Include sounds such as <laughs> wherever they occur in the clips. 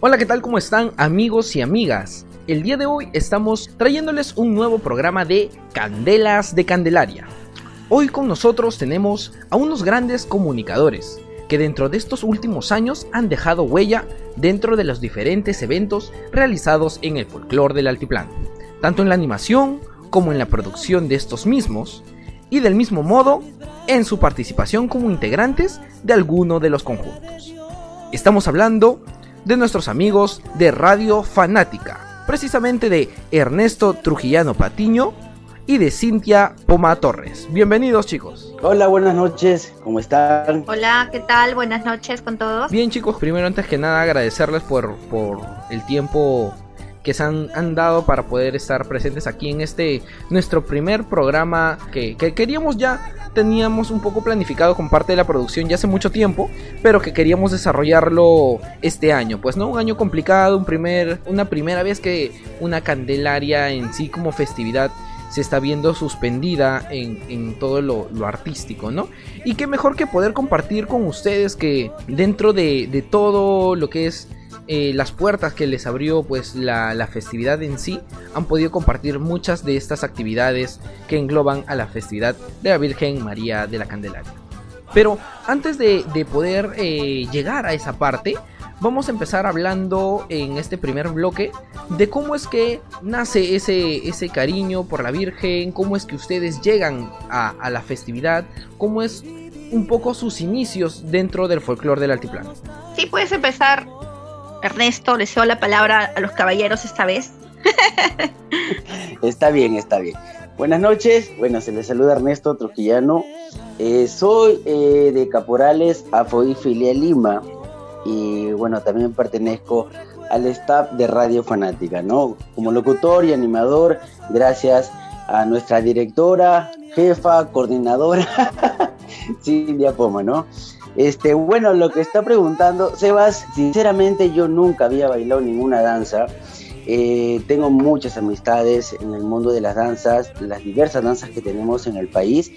Hola, ¿qué tal? ¿Cómo están amigos y amigas? El día de hoy estamos trayéndoles un nuevo programa de Candelas de Candelaria. Hoy con nosotros tenemos a unos grandes comunicadores que dentro de estos últimos años han dejado huella dentro de los diferentes eventos realizados en el folclore del altiplano, tanto en la animación como en la producción de estos mismos, y del mismo modo en su participación como integrantes de alguno de los conjuntos. Estamos hablando de nuestros amigos de Radio Fanática, precisamente de Ernesto Trujillano Patiño y de Cintia Poma Torres. Bienvenidos chicos. Hola, buenas noches, ¿cómo están? Hola, ¿qué tal? Buenas noches con todos. Bien chicos, primero antes que nada agradecerles por, por el tiempo que se han, dado para poder estar presentes aquí en este nuestro primer programa que, que, queríamos ya teníamos un poco planificado con parte de la producción ya hace mucho tiempo pero que queríamos desarrollarlo este año pues no un año complicado un primer una primera vez que una candelaria en sí como festividad se está viendo suspendida en, en todo lo, lo, artístico, ¿no? Y qué mejor que poder compartir con ustedes que dentro de, de todo lo que es eh, las puertas que les abrió pues la, festividad en sí han podido compartir muchas de estas actividades que engloban a la festividad de la Virgen María de la Candelaria. Pero antes de, poder eh, llegar a esa parte, vamos a empezar hablando en este primer bloque de cómo es que nace ese, ese cariño por la Virgen, cómo es que ustedes llegan a, a la festividad, cómo es un poco sus inicios dentro del folclore del altiplano. Sí, puedes empezar Ernesto, le cedo la palabra a los caballeros esta vez. está bien, está bien. Buenas noches, bueno, se les saluda Ernesto Trujillano. Eh, soy eh, de Caporales, Afoí Filial Lima, y bueno, también pertenezco al staff de Radio Fanática, ¿no? Como locutor y animador, gracias a nuestra directora, jefa, coordinadora, <laughs> Silvia Poma, ¿no? Este, bueno, lo que está preguntando, Sebas, sinceramente yo nunca había bailado ninguna danza. Eh, tengo muchas amistades en el mundo de las danzas, las diversas danzas que tenemos en el país.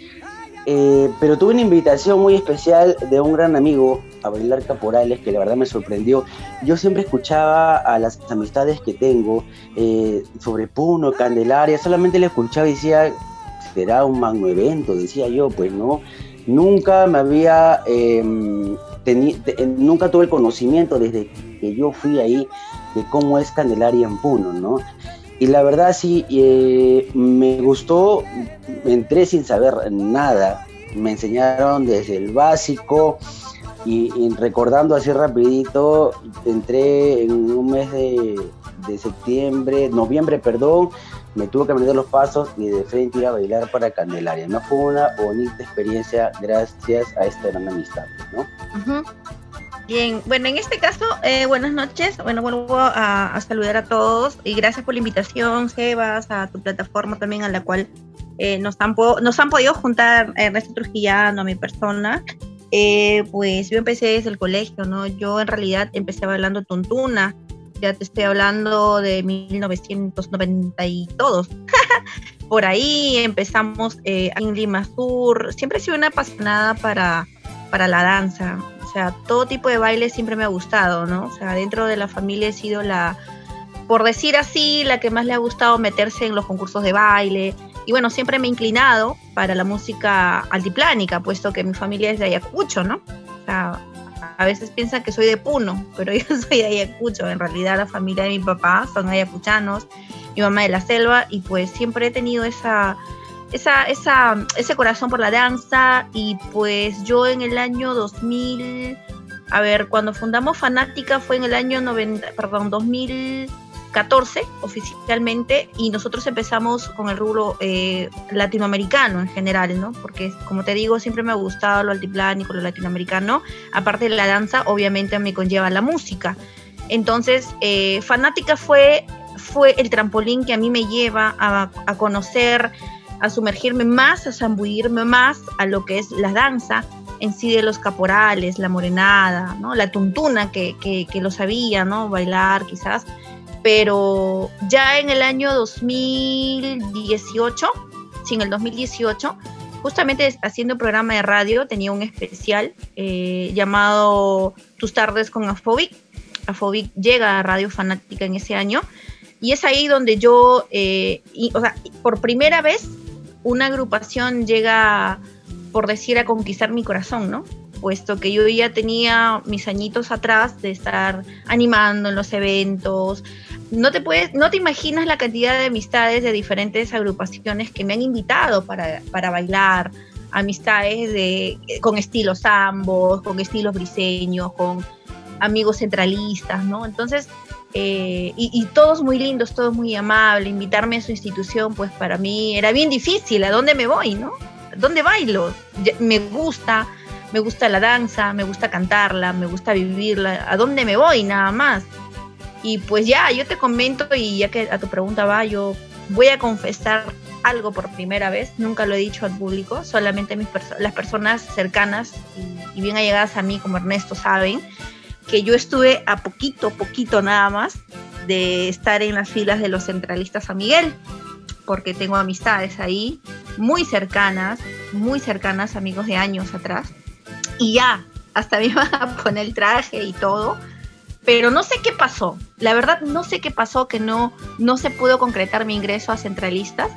Eh, pero tuve una invitación muy especial de un gran amigo a bailar caporales que la verdad me sorprendió. Yo siempre escuchaba a las amistades que tengo eh, sobre Puno, Candelaria, solamente le escuchaba y decía, será un magno evento, decía yo, pues no nunca me había, em, nunca tuve el conocimiento desde que yo fui ahí de cómo es Candelaria en Puno, ¿no? Y la verdad sí, eh, me gustó, entré sin saber nada, me enseñaron desde el básico y, recordando así rapidito, entré en un mes de, de septiembre, noviembre, perdón, me tuve que aprender los pasos y de frente ir a bailar para Candelaria. No fue una bonita experiencia gracias a esta gran amistad, ¿no? Bien, bueno, en este caso, eh, buenas noches. Bueno, vuelvo a, saludar a todos y gracias por la invitación, Sebas, a tu plataforma también a la cual eh, nos, han nos han podido juntar Ernesto Trujillano, a mi persona. Eh, pues yo empecé desde el colegio, ¿no? Yo en realidad empecé bailando tuntuna ya te estoy hablando de 1990 y todos. <laughs> Por ahí empezamos eh, en Lima Sur. Siempre he sido una apasionada para, para la danza. O sea, todo tipo de baile siempre me ha gustado, ¿no? O sea, dentro de la familia he sido la, por decir así, la que más le ha gustado meterse en los concursos de baile. Y bueno, siempre me he inclinado para la música altiplánica, puesto que mi familia es de Ayacucho, ¿no? O sea, a veces piensan que soy de Puno, pero <laughs> yo soy de Ayacucho. En realidad la familia de mi papá son ayacuchanos, mi mamá de la selva, y pues siempre he tenido esa, esa, esa, ese corazón por la danza. Y pues yo en el año 2000, a ver, cuando fundamos Fanática fue en el año 90, perdón, 2000 14 oficialmente y nosotros empezamos con el rubro eh, latinoamericano en general, ¿no? Porque como te digo, siempre me ha gustado lo altiplánico, lo latinoamericano. Aparte de la danza, obviamente me conlleva la música. Entonces, eh, Fanática fue, fue el trampolín que a mí me lleva a, a conocer, a sumergirme más, a zambullirme más a lo que es la danza en sí de los caporales, la morenada, ¿no? La tuntuna que, que, que lo sabía, ¿no? Bailar quizás pero ya en el año 2018, sí, en el 2018, justamente haciendo un programa de radio, tenía un especial eh, llamado Tus tardes con Afobic, Afobic llega a Radio Fanática en ese año. Y es ahí donde yo, eh, o sea, por primera vez, una agrupación llega, por decir, a conquistar mi corazón, ¿no? Puesto que yo ya tenía mis añitos atrás de estar animando en los eventos. No te puedes, no te imaginas la cantidad de amistades de diferentes agrupaciones que me han invitado para, para bailar, amistades de, con estilos ambos, con estilos briseños, con amigos centralistas, ¿no? Entonces, eh, y, todos muy lindos, todos muy amables, invitarme a su institución, pues para mí era bien difícil, ¿a dónde me voy, no? ¿A dónde bailo? Me gusta, me gusta la danza, me gusta cantarla, me gusta vivirla, ¿a dónde me voy nada más? Y pues ya, yo te comento y ya que a tu pregunta va, yo voy a confesar algo por primera vez, nunca lo he dicho al público, solamente mis las personas cercanas y, y bien allegadas a mí como Ernesto saben que yo estuve a poquito, poquito nada más de estar en las filas de los centralistas San Miguel, porque tengo amistades ahí muy cercanas, muy cercanas, amigos de años atrás, y ya, hasta me <laughs> iban a poner el traje y todo, pero no sé qué pasó, la verdad no sé qué pasó, que no, no se pudo concretar mi ingreso a centralistas,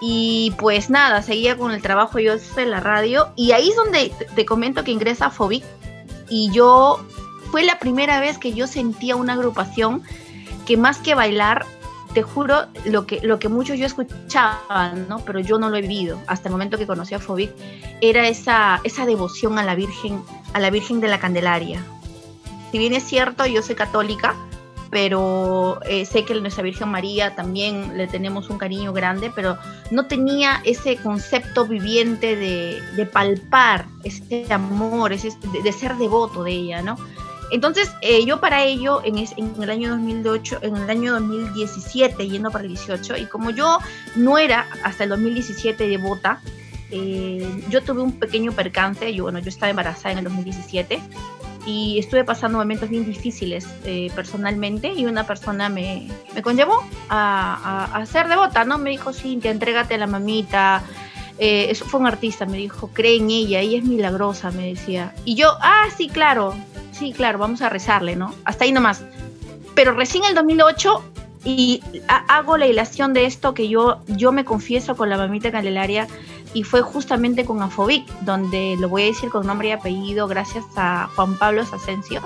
y pues nada, seguía con el trabajo yo en la radio, y ahí es donde te comento que ingresa Fobic, y yo fue la primera vez que yo sentía una agrupación que más que bailar, te juro, lo que, lo que muchos yo escuchaba, ¿no? Pero yo no lo he vivido hasta el momento que conocí a Fobic, era esa, esa devoción a la Virgen, a la Virgen de la Candelaria. Si bien es cierto, yo soy católica, pero eh, sé que nuestra Virgen María también le tenemos un cariño grande, pero no tenía ese concepto viviente de, palpar ese amor, ese, de, ser devoto de ella, ¿no? Entonces, eh, yo para ello, en, el año 2008, en el año 2017, yendo para el 18, y como yo no era hasta el 2017 devota, eh, yo tuve un pequeño percance, yo, bueno, yo estaba embarazada en el 2017 y estuve pasando momentos bien difíciles eh, personalmente y una persona me, me conllevó a, a, ser devota, ¿no? Me dijo, Cintia, entrégate a la mamita, eso fue un artista, me dijo, cree en ella, ella es milagrosa, me decía. Y yo, ah, sí, claro, sí, claro, vamos a rezarle, ¿no? Hasta ahí nomás. Pero recién el 2008 y hago la ilación de esto que yo, yo me confieso con la mamita Candelaria y fue justamente con Afobic, donde lo voy a decir con nombre y apellido gracias a Juan Pablo Asensio,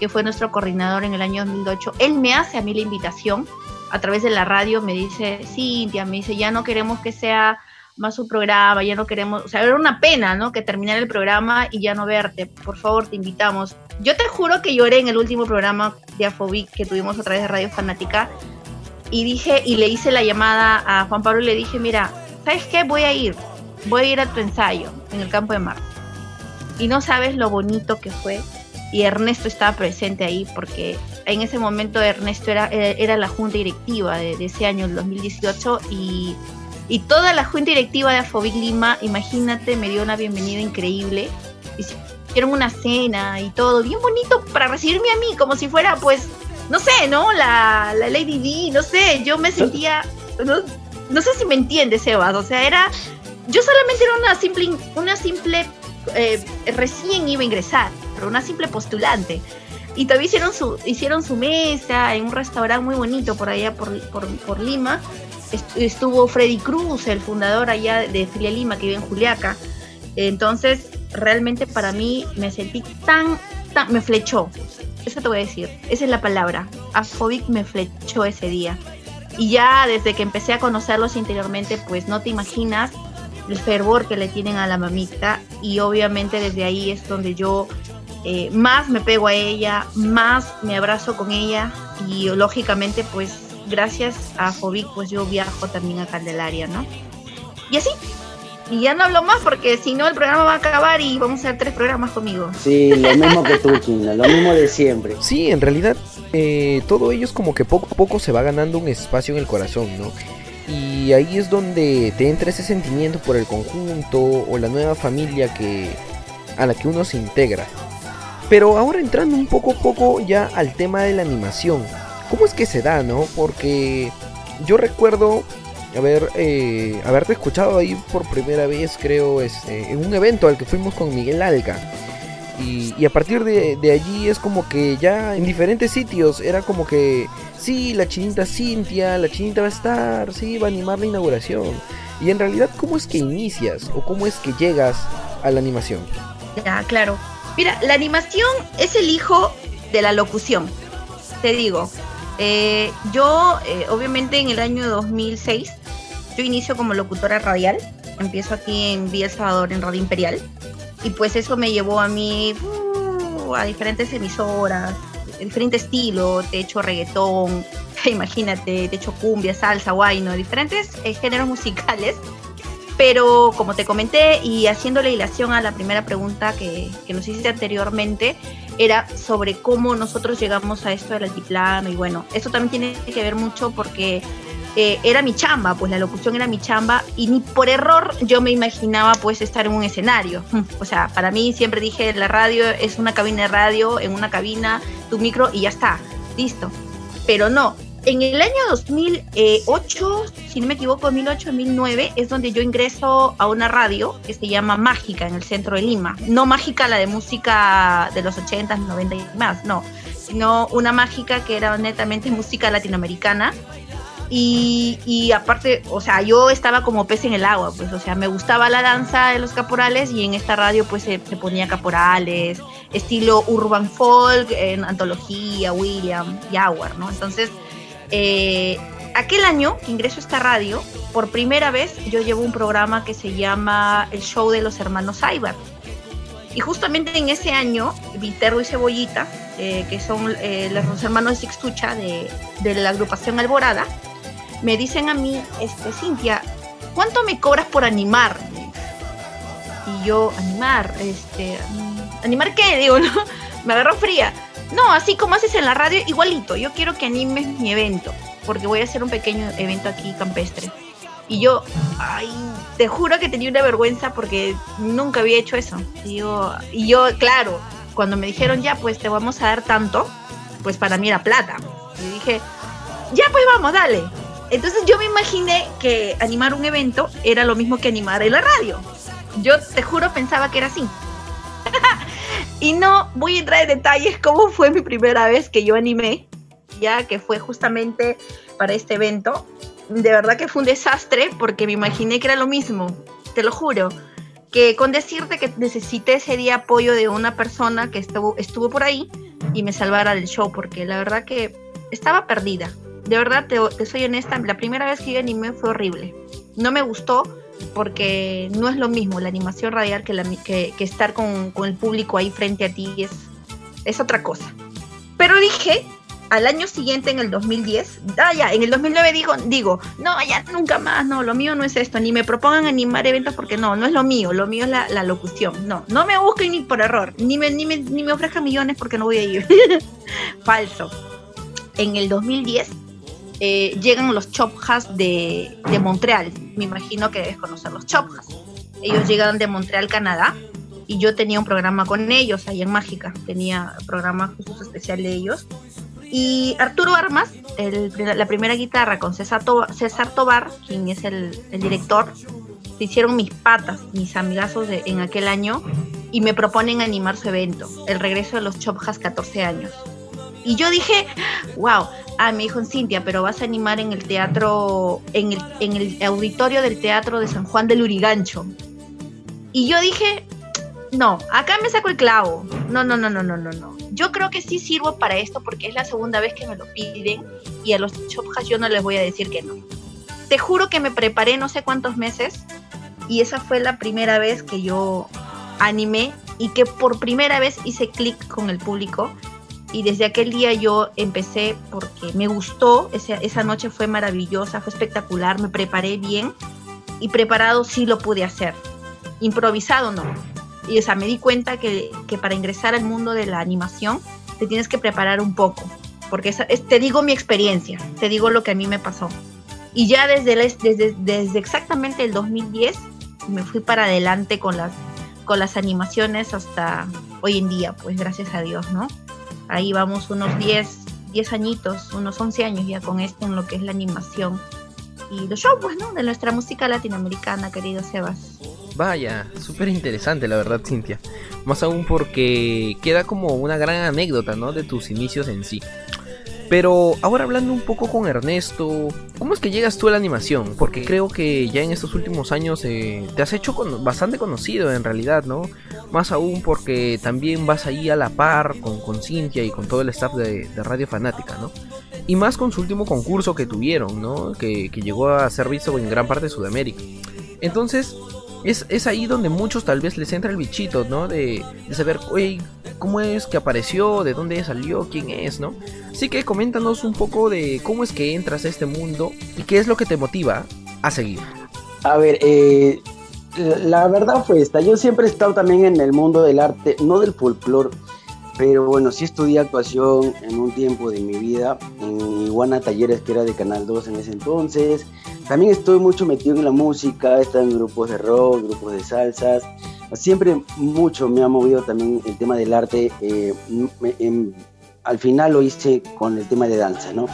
que fue nuestro coordinador en el año 2008. Él me hace a mí la invitación a través de la radio, me dice, Cintia, me dice, ya no queremos que sea más su programa, ya no queremos, o sea, era una pena, ¿no? Que terminar el programa y ya no verte, por favor, te invitamos. Yo te juro que lloré en el último programa de Afobic que tuvimos a través de Radio Fanática y dije, y le hice la llamada a Juan Pablo y le dije, mira, ¿sabes qué? Voy a ir, voy a ir a tu ensayo en el campo de mar. Y no sabes lo bonito que fue. Y Ernesto estaba presente ahí porque en ese momento Ernesto era, era la junta directiva de, de ese año, el 2018, y y toda la junta directiva de Afobic Lima, imagínate, me dio una bienvenida increíble. Hicieron una cena y todo, bien bonito para recibirme a mí, como si fuera, pues, no sé, ¿no? La, la Lady D, no sé, yo me sentía, no, sé si me entiendes, Sebas, o sea, era, yo solamente era una simple, una simple, eh, recién iba a ingresar, pero una simple postulante. Y todavía hicieron su, hicieron su mesa en un restaurante muy bonito por allá por, por, por Lima estuvo Freddy Cruz, el fundador allá de Filia Lima, que vive en Juliaca. Entonces, realmente para mí me sentí tan, tan, me flechó. Eso te voy a decir, esa es la palabra. Afobic me flechó ese día. Y ya desde que empecé a conocerlos interiormente, pues no te imaginas el fervor que le tienen a la mamita. Y obviamente desde ahí es donde yo eh, más me pego a ella, más me abrazo con ella. Y lógicamente, pues gracias a Fobic, pues yo viajo también a Candelaria, ¿no? Y así. Y ya no hablo más porque si no el programa va a acabar y vamos a hacer tres programas conmigo. Sí, lo mismo que tú, China, lo mismo de siempre. Sí, en realidad eh, todo ello es como que poco a poco se va ganando un espacio en el corazón, ¿no? Y ahí es donde te entra ese sentimiento por el conjunto o la nueva familia que a la que uno se integra. Pero ahora entrando un poco a poco ya al tema de la animación. ¿Cómo es que se da, no? Porque yo recuerdo haber, eh, haberte escuchado ahí por primera vez, creo, este, en un evento al que fuimos con Miguel Alca. Y, a partir de, de, allí es como que ya en diferentes sitios era como que, sí, la chinita Cintia, la chinita va a estar, sí, va a animar la inauguración. Y en realidad, ¿cómo es que inicias o cómo es que llegas a la animación? Ya, claro. Mira, la animación es el hijo de la locución. Te digo, eh, yo, eh, obviamente, en el año 2006, yo inicio como locutora radial. Empiezo aquí en Vía El Salvador, en Radio Imperial. Y pues eso me llevó a mí uh, a diferentes emisoras, diferente estilo, te hecho reggaetón, <laughs> imagínate, te hecho cumbia, salsa, guayno, diferentes eh, géneros musicales. Pero como te comenté y haciéndole hilación a la primera pregunta que, que nos hiciste anteriormente, era sobre cómo nosotros llegamos a esto del altiplano y bueno, eso también tiene que ver mucho porque eh, era mi chamba, pues la locución era mi chamba y ni por error yo me imaginaba pues estar en un escenario. <laughs> O sea, para mí siempre dije la radio es una cabina de radio, en una cabina, tu micro y ya está, listo. Pero no, en el año 2008, si no me equivoco, 2008-2009, es donde yo ingreso a una radio que se llama Mágica en el centro de Lima. No Mágica la de música de los 80, 90 y más, no, sino una mágica que era netamente música latinoamericana y, aparte, o sea, yo estaba como pez en el agua, pues, o sea, me gustaba la danza de los caporales y en esta radio pues se, ponía caporales, estilo urban folk, en antología, William, Jaguar, ¿no? Entonces, eh, aquel año que ingreso a esta radio, por primera vez yo llevo un programa que se llama El Show de los Hermanos Aybar. Y justamente en ese año, Viterbo y Cebollita, eh, que son eh, los hermanos Sixtucha de, de la agrupación Alborada, me dicen a mí, este, Cintia, ¿cuánto me cobras por animar? Y yo, animar, este, ¿animar qué? Digo, <laughs> ¿no? Me agarró fría. No, así como haces en la radio, igualito. Yo quiero que animes mi evento, porque voy a hacer un pequeño evento aquí campestre. Y yo, ay, te juro que tenía una vergüenza porque nunca había hecho eso. Y yo, y yo, claro, cuando me dijeron ya, pues te vamos a dar tanto, pues para mí era plata. Y dije, ya, pues vamos, dale. Entonces yo me imaginé que animar un evento era lo mismo que animar en la radio. Yo te juro pensaba que era así. Y no voy a entrar en detalles cómo fue mi primera vez que yo animé, ya que fue justamente para este evento. De verdad que fue un desastre porque me imaginé que era lo mismo, te lo juro. Que con decirte que necesité ese día apoyo de una persona que estuvo, estuvo por ahí y me salvara del show, porque la verdad que estaba perdida de verdad, te, soy honesta, la primera vez que vi anime fue horrible. No me gustó porque no es lo mismo la animación radial que, la, que, estar con, el público ahí frente a ti, es, es otra cosa. Pero dije, al año siguiente, en el 2010, ah, ya, en el 2009 digo, digo, no, ya nunca más, no, lo mío no es esto, ni me propongan animar eventos porque no, no es lo mío, lo mío es la, locución, no, no me busquen ni por error, ni me, ni me, ni me ofrezcan millones porque no voy a ir. <laughs> Falso. En el 2010 eh, llegan los Chopjas de, de, Montreal. Me imagino que debes conocer los Chopjas. Ellos llegan de Montreal, Canadá, y yo tenía un programa con ellos ahí en Mágica. Tenía programa justo especial de ellos. Y Arturo Armas, la primera guitarra con César, Tobar, quien es el, director, se hicieron mis patas, mis amigazos de, en aquel año, y me proponen animar su evento, el regreso de los Chopjas 14 años. Y yo dije, wow, ah, me dijo Cintia, pero vas a animar en el teatro, en el, en el auditorio del teatro de San Juan del Urigancho. Y yo dije, no, acá me saco el clavo. No, no, no, no, no, no, no. Yo creo que sí sirvo para esto porque es la segunda vez que me lo piden y a los chopjas yo no les voy a decir que no. Te juro que me preparé no sé cuántos meses y esa fue la primera vez que yo animé y que por primera vez hice clic con el público y desde aquel día yo empecé porque me gustó, esa, esa noche fue maravillosa, fue espectacular, me preparé bien y preparado sí lo pude hacer, improvisado no. Y o sea, me di cuenta que, que para ingresar al mundo de la animación te tienes que preparar un poco, porque te digo mi experiencia, te digo lo que a mí me pasó. Y ya desde, desde, desde exactamente el 2010 me fui para adelante con las, con las animaciones hasta hoy en día, pues gracias a Dios, ¿no? Ahí vamos unos 10, 10 añitos, unos 11 años ya con esto en lo que es la animación y los shows, pues, ¿no? De nuestra música latinoamericana, querido Sebas. Vaya, súper interesante la verdad, Cintia. Más aún porque queda como una gran anécdota, ¿no? De tus inicios en sí. Pero ahora hablando un poco con Ernesto, ¿cómo es que llegas tú a la animación? Porque creo que ya en estos últimos años eh, te has hecho bastante conocido en realidad, ¿no? Más aún porque también vas ahí a la par con, con Cintia y con todo el staff de, Radio Fanática, ¿no? Y más con su último concurso que tuvieron, ¿no? Que, que llegó a ser visto en gran parte de Sudamérica. Entonces, es, ahí donde muchos tal vez les entra el bichito, ¿no? De, saber, oye, ¿cómo es que apareció? ¿De dónde salió? ¿Quién es? ¿No? Así que coméntanos un poco de cómo es que entras a este mundo y qué es lo que te motiva a seguir. A ver, eh, la verdad fue esta. Yo siempre he estado también en el mundo del arte, no del folclore, pero bueno, sí estudié actuación en un tiempo de mi vida, en Iguana Talleres, que era de Canal 2 en ese entonces. También estoy mucho metido en la música, he en grupos de rock, grupos de salsas. Siempre mucho me ha movido también el tema del arte. Eh, al final lo hice con el tema de danza, ¿no?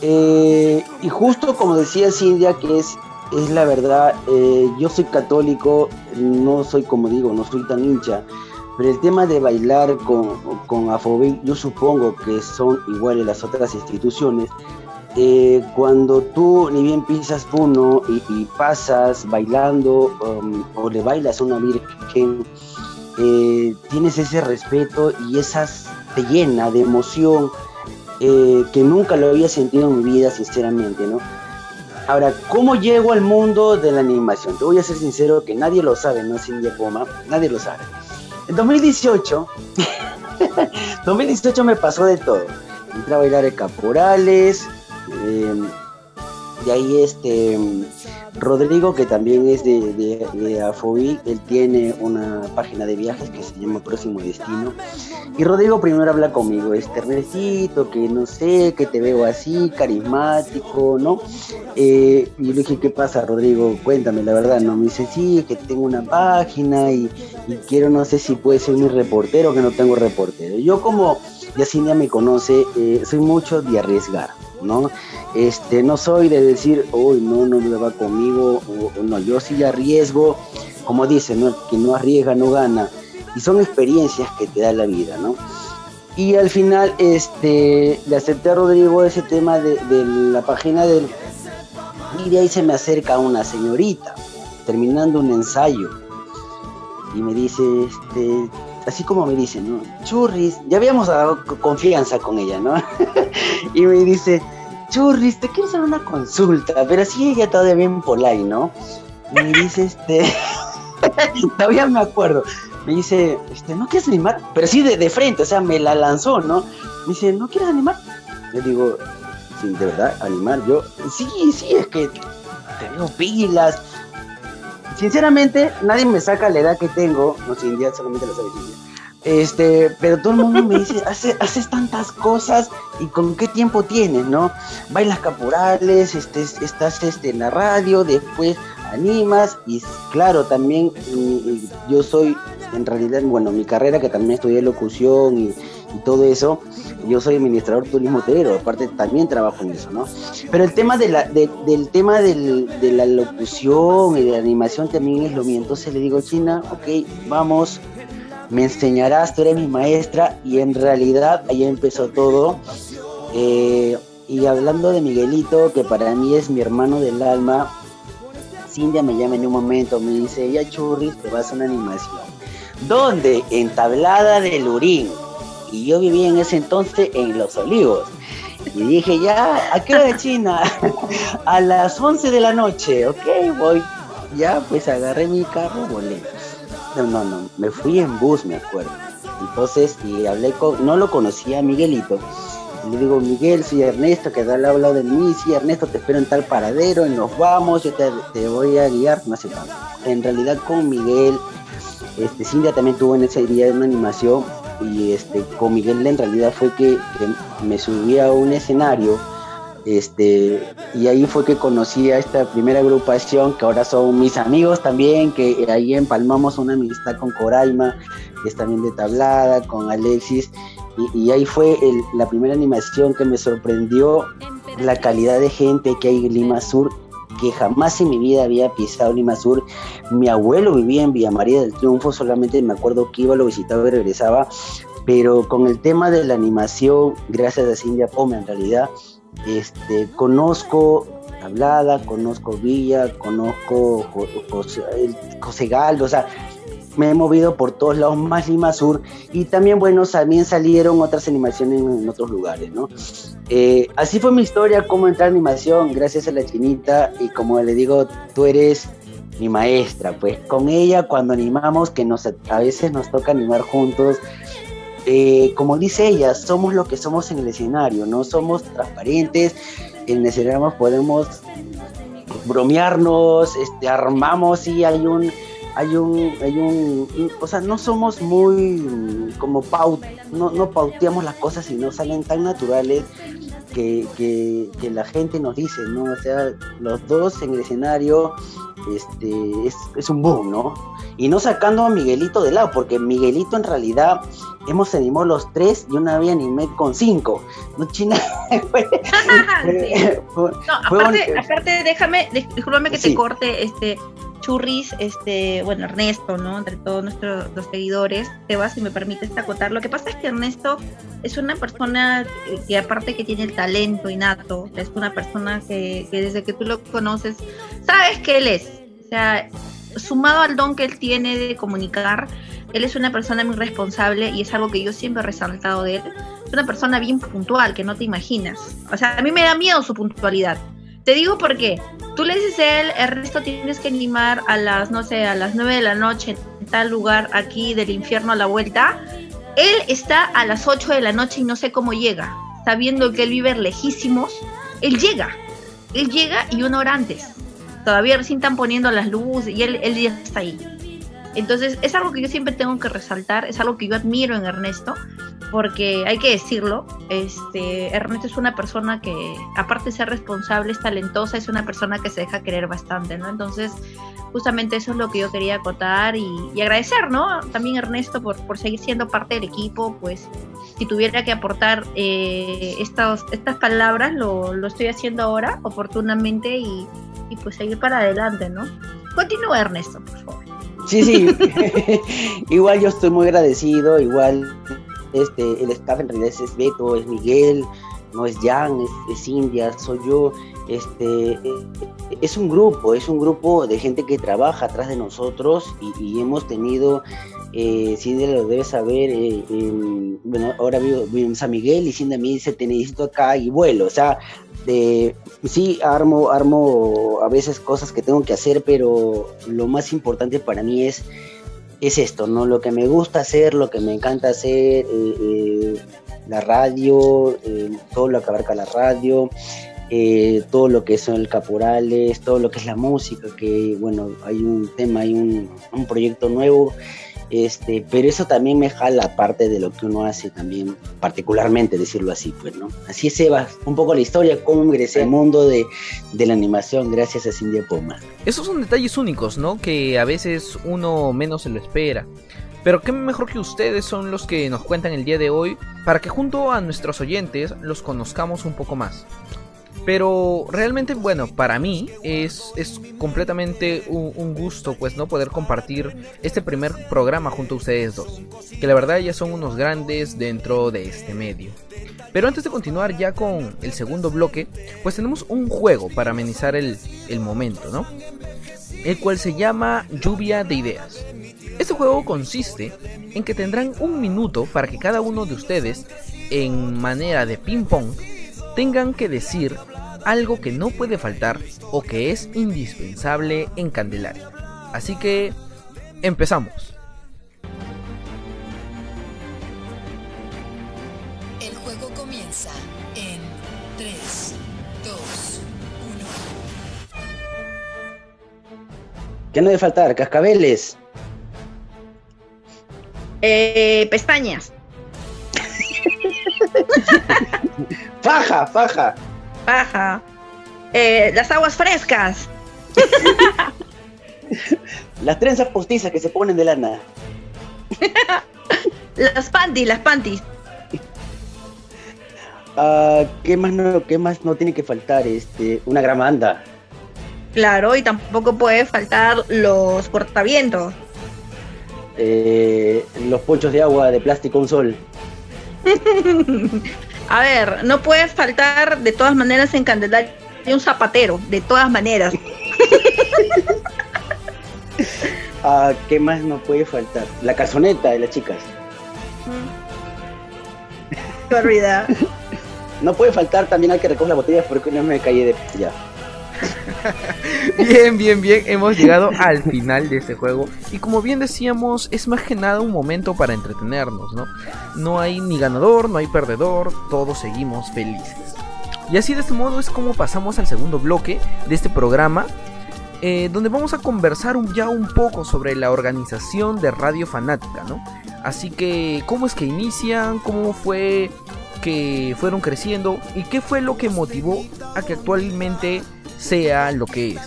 Eh, y justo como decía Cindia, que es, es la verdad, eh, yo soy católico, no soy como digo, no soy tan hincha, pero el tema de bailar con, con yo supongo que son iguales las otras instituciones, eh, cuando tú ni bien pisas uno y, pasas bailando um, o le bailas a una virgen, eh, tienes ese respeto y esas te llena de emoción eh, que nunca lo había sentido en mi vida, sinceramente, ¿no? Ahora, ¿cómo llego al mundo de la animación? Te voy a ser sincero que nadie lo sabe, ¿no? Cindy Poma, nadie lo sabe. En 2018, 2018 <laughs> me pasó de todo. Entré a bailar en caporales, eh, de ahí este Rodrigo, que también es de, de, él tiene una página de viajes que se llama Próximo Destino. Y Rodrigo primero habla conmigo, este Ernestito, que no sé, que te veo así, carismático, ¿no? Eh, y le dije, ¿qué pasa, Rodrigo? Cuéntame la verdad, ¿no? Me dice, sí, que tengo una página y, quiero, no sé si puede ser mi reportero, que no tengo reportero. Yo como ya Cindia me conoce, eh, soy mucho de arriesgar. ¿No? Este, no soy de decir, uy, no, no me va conmigo, o, no, yo sí arriesgo, como dicen, ¿no? que no arriesga no gana, y son experiencias que te da la vida, ¿no? Y al final, este, le acepté a Rodrigo ese tema de, la página del... Y de ahí se me acerca una señorita, terminando un ensayo, y me dice, este, así como me dice, ¿no? Churris, ya habíamos dado confianza con ella, ¿no? <laughs> y me dice, Churris, te quiero hacer una consulta, pero así ella todavía bien polay, ¿no? Me dice, este, <laughs> todavía me acuerdo, me dice, este, ¿no quieres animar? Pero sí de, de frente, o sea, me la lanzó, ¿no? Me dice, ¿no quieres animar? Le digo, sí, de verdad, animar, yo, sí, sí, es que tengo pilas, sinceramente, nadie me saca la edad que tengo, no sé, India solamente lo sabe India. Este, pero todo el mundo me dice, <laughs> haces tantas cosas y con qué tiempo tienes, ¿no? Bailas caporales, este, estás este, en la radio, después animas y claro, también yo soy, en realidad, bueno, mi carrera que también estudié locución y, y todo eso, yo soy administrador turismo hotelero, aparte también trabajo en eso, ¿no? Pero el tema de la, del tema de la locución y de la animación también es lo mío. Entonces le digo, China, ok, vamos, me enseñarás, tú eres mi maestra, y en realidad ahí empezó todo. Eh, y hablando de Miguelito, que para mí es mi hermano del alma, Cindia me llama en un momento, me dice, ya churris, te vas a una animación. ¿Dónde? En Tablada del Urín y yo vivía en ese entonces en Los Olivos. Y dije, ya, ¿a qué hora de China? <laughs> a las 11 de la noche, ok, voy. Ya, pues agarré mi carro, volé. No, no, no, me fui en bus, me acuerdo. Entonces, y hablé con, no lo conocía a Miguelito. le digo, Miguel, soy Ernesto, que da al lado de mí. Sí, Ernesto, te espero en tal paradero y nos vamos, yo te, voy a guiar, no sé cuánto. En realidad, con Miguel, este, Cindia también tuvo en ese día una animación y este con Miguel en realidad fue que, me subí a un escenario este y ahí fue que conocí a esta primera agrupación que ahora son mis amigos también que ahí empalmamos una amistad con Coraima que es también de tablada con Alexis y, ahí fue la primera animación que me sorprendió la calidad de gente que hay en Lima Sur que jamás en mi vida había pisado Lima Sur. Mi abuelo vivía en Villa María del Triunfo, solamente me acuerdo que iba, lo visitaba y regresaba. Pero con el tema de la animación, gracias a Cindy Pome en realidad, este, conozco Hablada, conozco Villa, conozco José, José Galdo, o sea, me he movido por todos lados, más Lima Sur, y también, bueno, también salieron otras animaciones en, otros lugares, ¿no? Eh, así fue mi historia, cómo entrar a animación, gracias a la chinita, y como le digo, tú eres mi maestra, pues con ella cuando animamos, que nos, a veces nos toca animar juntos, eh, como dice ella, somos lo que somos en el escenario, no somos transparentes, en el escenario podemos bromearnos, este, armamos y hay un hay un, hay un, o sea, no somos muy como paut, no, no pauteamos las cosas y no salen tan naturales que, que, la gente nos dice, ¿no? O sea, los dos en el escenario, este, es, es un boom, ¿no? Y no sacando a Miguelito de lado, porque Miguelito en realidad hemos animado los tres y una vez animé con cinco. No, China. <laughs> <laughs> no, aparte, aparte, déjame, discúlpame que te corte, este, Churris, este, bueno, Ernesto, ¿no? Entre todos nuestros los seguidores, Eva, si me permites acotar. Lo que pasa es que Ernesto es una persona que, aparte que tiene el talento innato, es una persona que, que desde que tú lo conoces, sabes que él es. O sea, sumado al don que él tiene de comunicar, él es una persona muy responsable y es algo que yo siempre he resaltado de él. Es una persona bien puntual, que no te imaginas. O sea, a mí me da miedo su puntualidad. Te digo porque tú le dices a él, Ernesto, tienes que animar a las, no sé, a las 9 de la noche en tal lugar aquí del infierno a la vuelta. Él está a las 8 de la noche y no sé cómo llega. Sabiendo que él vive lejísimos, él llega. Él llega y una hora antes. Todavía recién están poniendo las luces y él, él ya está ahí. Entonces, es algo que yo siempre tengo que resaltar, es algo que yo admiro en Ernesto, porque hay que decirlo, este, Ernesto es una persona que, aparte de ser responsable, es talentosa, es una persona que se deja querer bastante, ¿no? Entonces, justamente eso es lo que yo quería acotar y, agradecer, ¿no? También Ernesto por, por, seguir siendo parte del equipo, pues si tuviera que aportar eh, estas, estas palabras, lo, lo, estoy haciendo ahora oportunamente y, y pues seguir para adelante, ¿no? Continúa Ernesto, por favor. Sí, sí. <laughs> igual yo estoy muy agradecido. Igual este, el staff en realidad es Beto, es Miguel, no es Jan, es, India, soy yo. Este, es un grupo, es un grupo de gente que trabaja atrás de nosotros y, hemos tenido, eh, Cindy lo debe saber, eh, bueno, ahora vivo, en San Miguel y Cindy me dice, te necesito acá y vuelo, o sea, de, sí, armo, armo a veces cosas que tengo que hacer, pero lo más importante para mí es, es esto, ¿no? Lo que me gusta hacer, lo que me encanta hacer, eh, eh, la radio, eh, todo lo que abarca la radio, todo lo que son el caporales, todo lo que es la música, que bueno, hay un tema, hay un, un proyecto nuevo este, pero eso también me jala parte de lo que uno hace también, particularmente, decirlo así, pues, ¿no? Así es, Eva, un poco la historia, cómo ingresé al mundo de, la animación gracias a Cindy Poma. Esos son detalles únicos, ¿no? Que a veces uno menos se lo espera. Pero qué mejor que ustedes son los que nos cuentan el día de hoy para que junto a nuestros oyentes los conozcamos un poco más. Pero realmente, bueno, para mí es, es completamente un, gusto, pues, ¿no? Poder compartir este primer programa junto a ustedes dos. Que la verdad ya son unos grandes dentro de este medio. Pero antes de continuar ya con el segundo bloque, pues tenemos un juego para amenizar el, el momento, ¿no? El cual se llama Lluvia de Ideas. Este juego consiste en que tendrán un minuto para que cada uno de ustedes, en manera de ping pong, tengan que decir algo que no puede faltar o que es indispensable en Candelaria. Así que empezamos. El juego comienza en 3, 2, 1. ¿Qué no debe faltar? Cascabeles. Eh, pestañas. <laughs> faja, faja. Paja. Eh, las aguas frescas. <laughs> las trenzas postizas que se ponen de lana. <laughs> las panties, las panties. Uh, ¿qué, más no, ¿Qué más no tiene que faltar? Este, una gramanda. Claro, y tampoco puede faltar los cortavientos. Eh, los ponchos de agua de plástico un sol. <laughs> A ver, no puede faltar de todas maneras en Candelaria un zapatero, de todas maneras. <laughs> ah, ¿Qué más no puede faltar? La calzoneta de las chicas. Qué <laughs> no puede faltar también al que recoge las botellas porque no me caí de ya. <laughs> bien, bien, bien, hemos llegado al final de este juego y como bien decíamos, es más que nada un momento para entretenernos, ¿no? No hay ni ganador, no hay perdedor, todos seguimos felices. Y así de este modo es como pasamos al segundo bloque de este programa, eh, donde vamos a conversar ya un poco sobre la organización de Radio Fanática, ¿no? Así que, ¿cómo es que inician? ¿Cómo fue que fueron creciendo? ¿Y qué fue lo que motivó a que actualmente sea lo que es?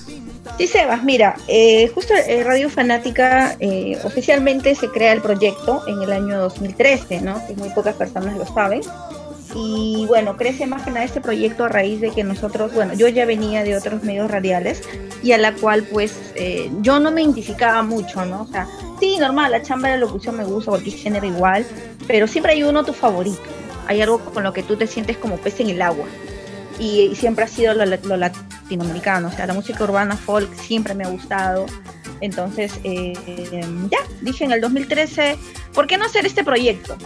Sí, Sebas, mira, eh, justo eh, Radio Fanática oficialmente se crea el proyecto en el año 2013, ¿no? Que muy pocas personas lo saben. Y bueno, crece más que nada este proyecto a raíz de que nosotros, bueno, yo ya venía de otros medios radiales y a la cual pues eh, yo no me identificaba mucho, ¿no? O sea, sí, normal, la chamba de locución me gusta, cualquier género igual, pero siempre hay uno tu favorito. Hay algo con lo que tú te sientes como pez en el agua. Y, siempre ha sido lo, latinoamericano, o sea, la música urbana, folk, siempre me ha gustado. Entonces, eh, ya, dije en el 2013, ¿por qué no hacer este proyecto?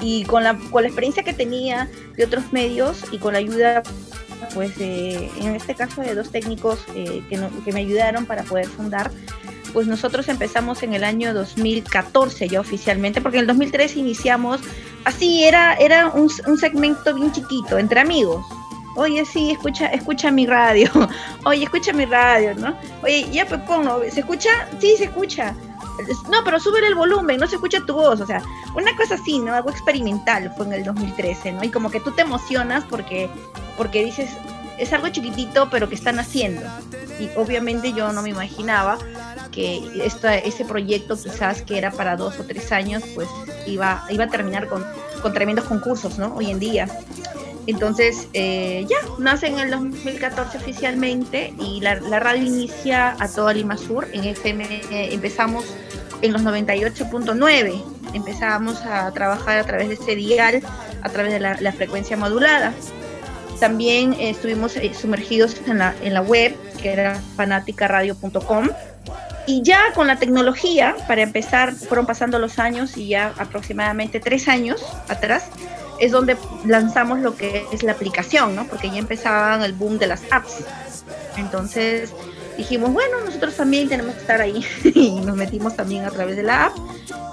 y con la, con la experiencia que tenía de otros medios y con la ayuda, pues en este caso de dos técnicos eh, que, que me ayudaron para poder fundar, pues nosotros empezamos en el año 2014 ya oficialmente, porque en el 2013 iniciamos, así era, era un segmento bien chiquito, entre amigos. Oye, sí, escucha, escucha mi radio. <laughs> Oye, escucha mi radio, ¿no? Oye, ya pues pongo, ¿se escucha? Sí, se escucha no, pero sube el volumen, no se escucha tu voz, o sea, una cosa así, ¿no? Algo experimental fue en el 2013, ¿no? Y como que tú te emocionas porque, porque dices, es algo chiquitito, pero que están haciendo. Y obviamente yo no me imaginaba que ese proyecto quizás que era para dos o tres años, pues iba, iba a terminar con, con tremendos concursos, ¿no? Hoy en día. Entonces, eh, ya, nace en el 2014 oficialmente y la, radio inicia a toda Lima Sur. En FM eh, empezamos en los 98.9. Empezamos a trabajar a través de ese dial, a través de la, frecuencia modulada. También eh, estuvimos sumergidos en la, en la web, que era fanaticaradio.com. Y ya con la tecnología, para empezar, fueron pasando los años y ya aproximadamente tres años atrás, es donde lanzamos lo que es la aplicación, ¿no? Porque ya empezaban el boom de las apps. Entonces dijimos, bueno, nosotros también tenemos que estar ahí <laughs> y nos metimos también a través de la app.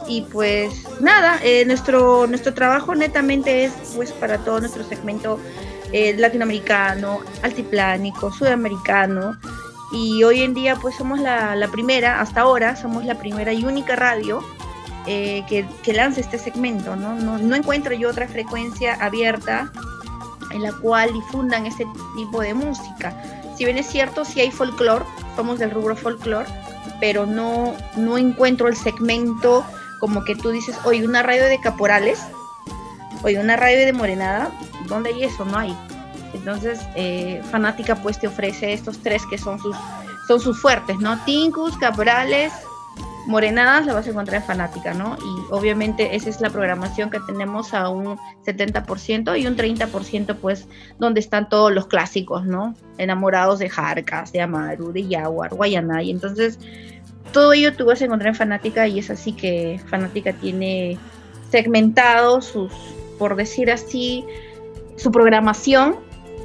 Y pues nada, eh, nuestro, nuestro trabajo netamente es pues para todo nuestro segmento eh, latinoamericano, altiplánico, sudamericano. Y hoy en día pues somos la, la primera, hasta ahora somos la primera y única radio eh, que, lance este segmento. ¿no? encuentro yo otra frecuencia abierta en la cual difundan este tipo de música. Si bien es cierto, si hay folclore, somos del rubro folclore, pero no, no encuentro el segmento como que tú dices, oye, una radio de caporales, oye, una radio de morenada, ¿dónde hay eso? No hay. Entonces, eh, Fanática pues te ofrece estos tres que son sus, son sus fuertes, ¿no? Tincus, caporales morenadas la vas a encontrar en Fanática, ¿no? Y obviamente esa es la programación que tenemos a un 70% y un 30% pues donde están todos los clásicos, ¿no? Enamorados de Jarcas, de Amaru, de Jaguar, Guayanay. Entonces, todo ello tú vas a encontrar en Fanática y es así que Fanática tiene segmentado sus, por decir así, su programación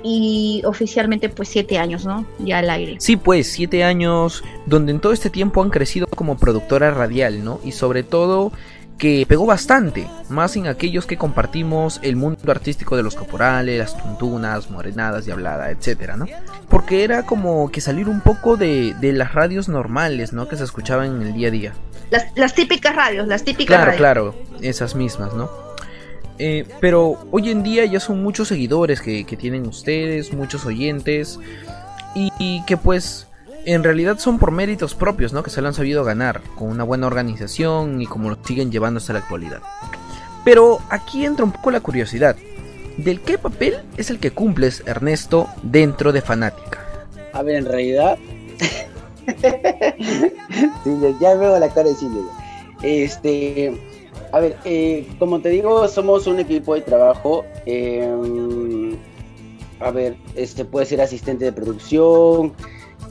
y oficialmente pues siete años, ¿no? Ya al aire. Sí, pues siete años donde en todo este tiempo han crecido como productora radial, ¿no? Y sobre todo que pegó bastante, más en aquellos que compartimos el mundo artístico de los caporales, las tuntunas, morenadas y hablada, etcétera, ¿no? Porque era como que salir un poco de, de las radios normales, ¿no? Que se escuchaban en el día a día. Las, las típicas radios, las típicas claro, Claro, esas mismas, ¿no? Eh, pero hoy en día ya son muchos seguidores que, tienen ustedes, muchos oyentes, y, que pues en realidad son por méritos propios, ¿no? Que se lo han sabido ganar, con una buena organización y como lo siguen llevando hasta la actualidad. Pero aquí entra un poco la curiosidad. ¿Del qué papel es el que cumples, Ernesto, dentro de Fanática? A ver, en realidad. <laughs> sí, ya veo la cara de Cindy. Este. A ver, eh, como te digo, somos un equipo de trabajo. Em, a ver, este puede ser asistente de producción.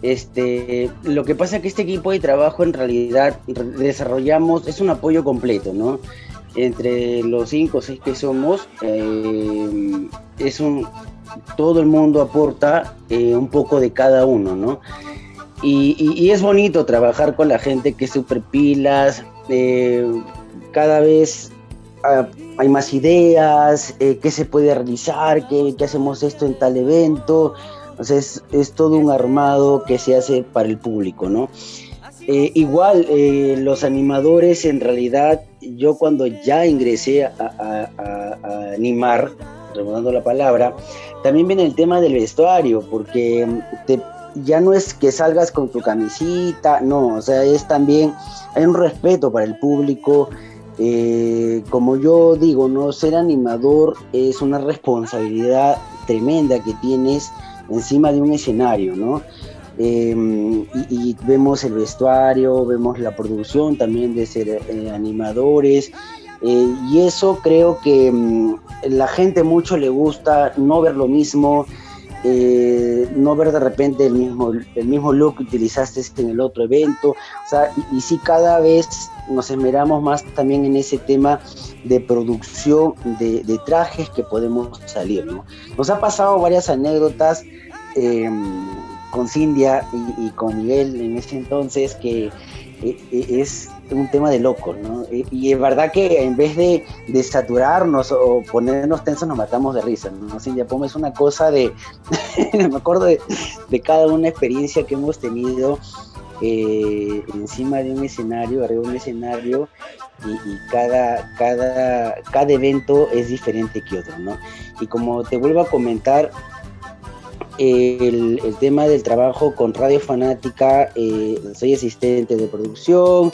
Este, lo que pasa es que este equipo de trabajo en realidad desarrollamos, es un apoyo completo, ¿no? Entre los cinco o seis que somos, em, es un, todo el mundo aporta eh, un poco de cada uno, ¿no? Y, es bonito trabajar con la gente que es super pilas, eh, cada vez ah, hay más ideas, eh, qué se puede realizar, qué, hacemos esto en tal evento. Sea, es, todo un armado que se hace para el público, ¿no? Eh, igual, los animadores, en realidad, yo cuando ya ingresé a, animar, remodando la palabra, también viene el tema del vestuario, porque te ya no es que salgas con tu camisita, no, o sea, es también, hay un respeto para el público. Eh, como yo digo, no ser animador es una responsabilidad tremenda que tienes encima de un escenario, ¿no? Em, y, vemos el vestuario, vemos la producción también de ser eh, animadores, eh, y eso creo que mm, la gente mucho le gusta no ver lo mismo, eh, no ver de repente el mismo, el mismo look que utilizaste en el otro evento, o sea, y, sí cada vez nos esmeramos más también en ese tema de producción de, trajes que podemos salir, ¿no? Nos ha pasado varias anécdotas em, con Cindia y, con Miguel en ese entonces que eh, eh, es un tema de loco, ¿no? Y, es verdad que en vez de, saturarnos o ponernos tensos, nos matamos de risa, ¿no? Cindy Poma es una cosa de, <laughs> me acuerdo de, cada una experiencia que hemos tenido eh, encima de un escenario, arriba de un escenario, y, cada, cada, cada evento es diferente que otro, ¿no? Y como te vuelvo a comentar, el, tema del trabajo con Radio Fanática, eh, soy asistente de producción,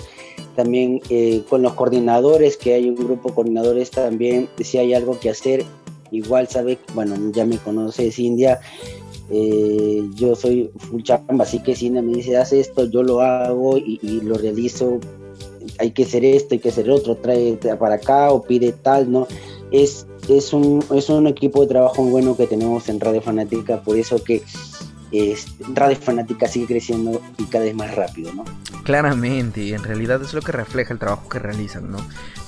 también eh, con los coordinadores, que hay un grupo de coordinadores también, si hay algo que hacer, igual sabe, bueno, ya me conoces India, eh, yo soy full chamba, así que si India me dice, haz esto, yo lo hago y, lo realizo, hay que hacer esto, hay que hacer otro, trae para acá o pide tal, ¿no? Es, es, un, es un equipo de trabajo muy bueno que tenemos en Radio Fanática, por eso que Radio Fanática sigue creciendo y cada vez más rápido, ¿no? Claramente, en realidad es lo que refleja el trabajo que realizan, ¿no?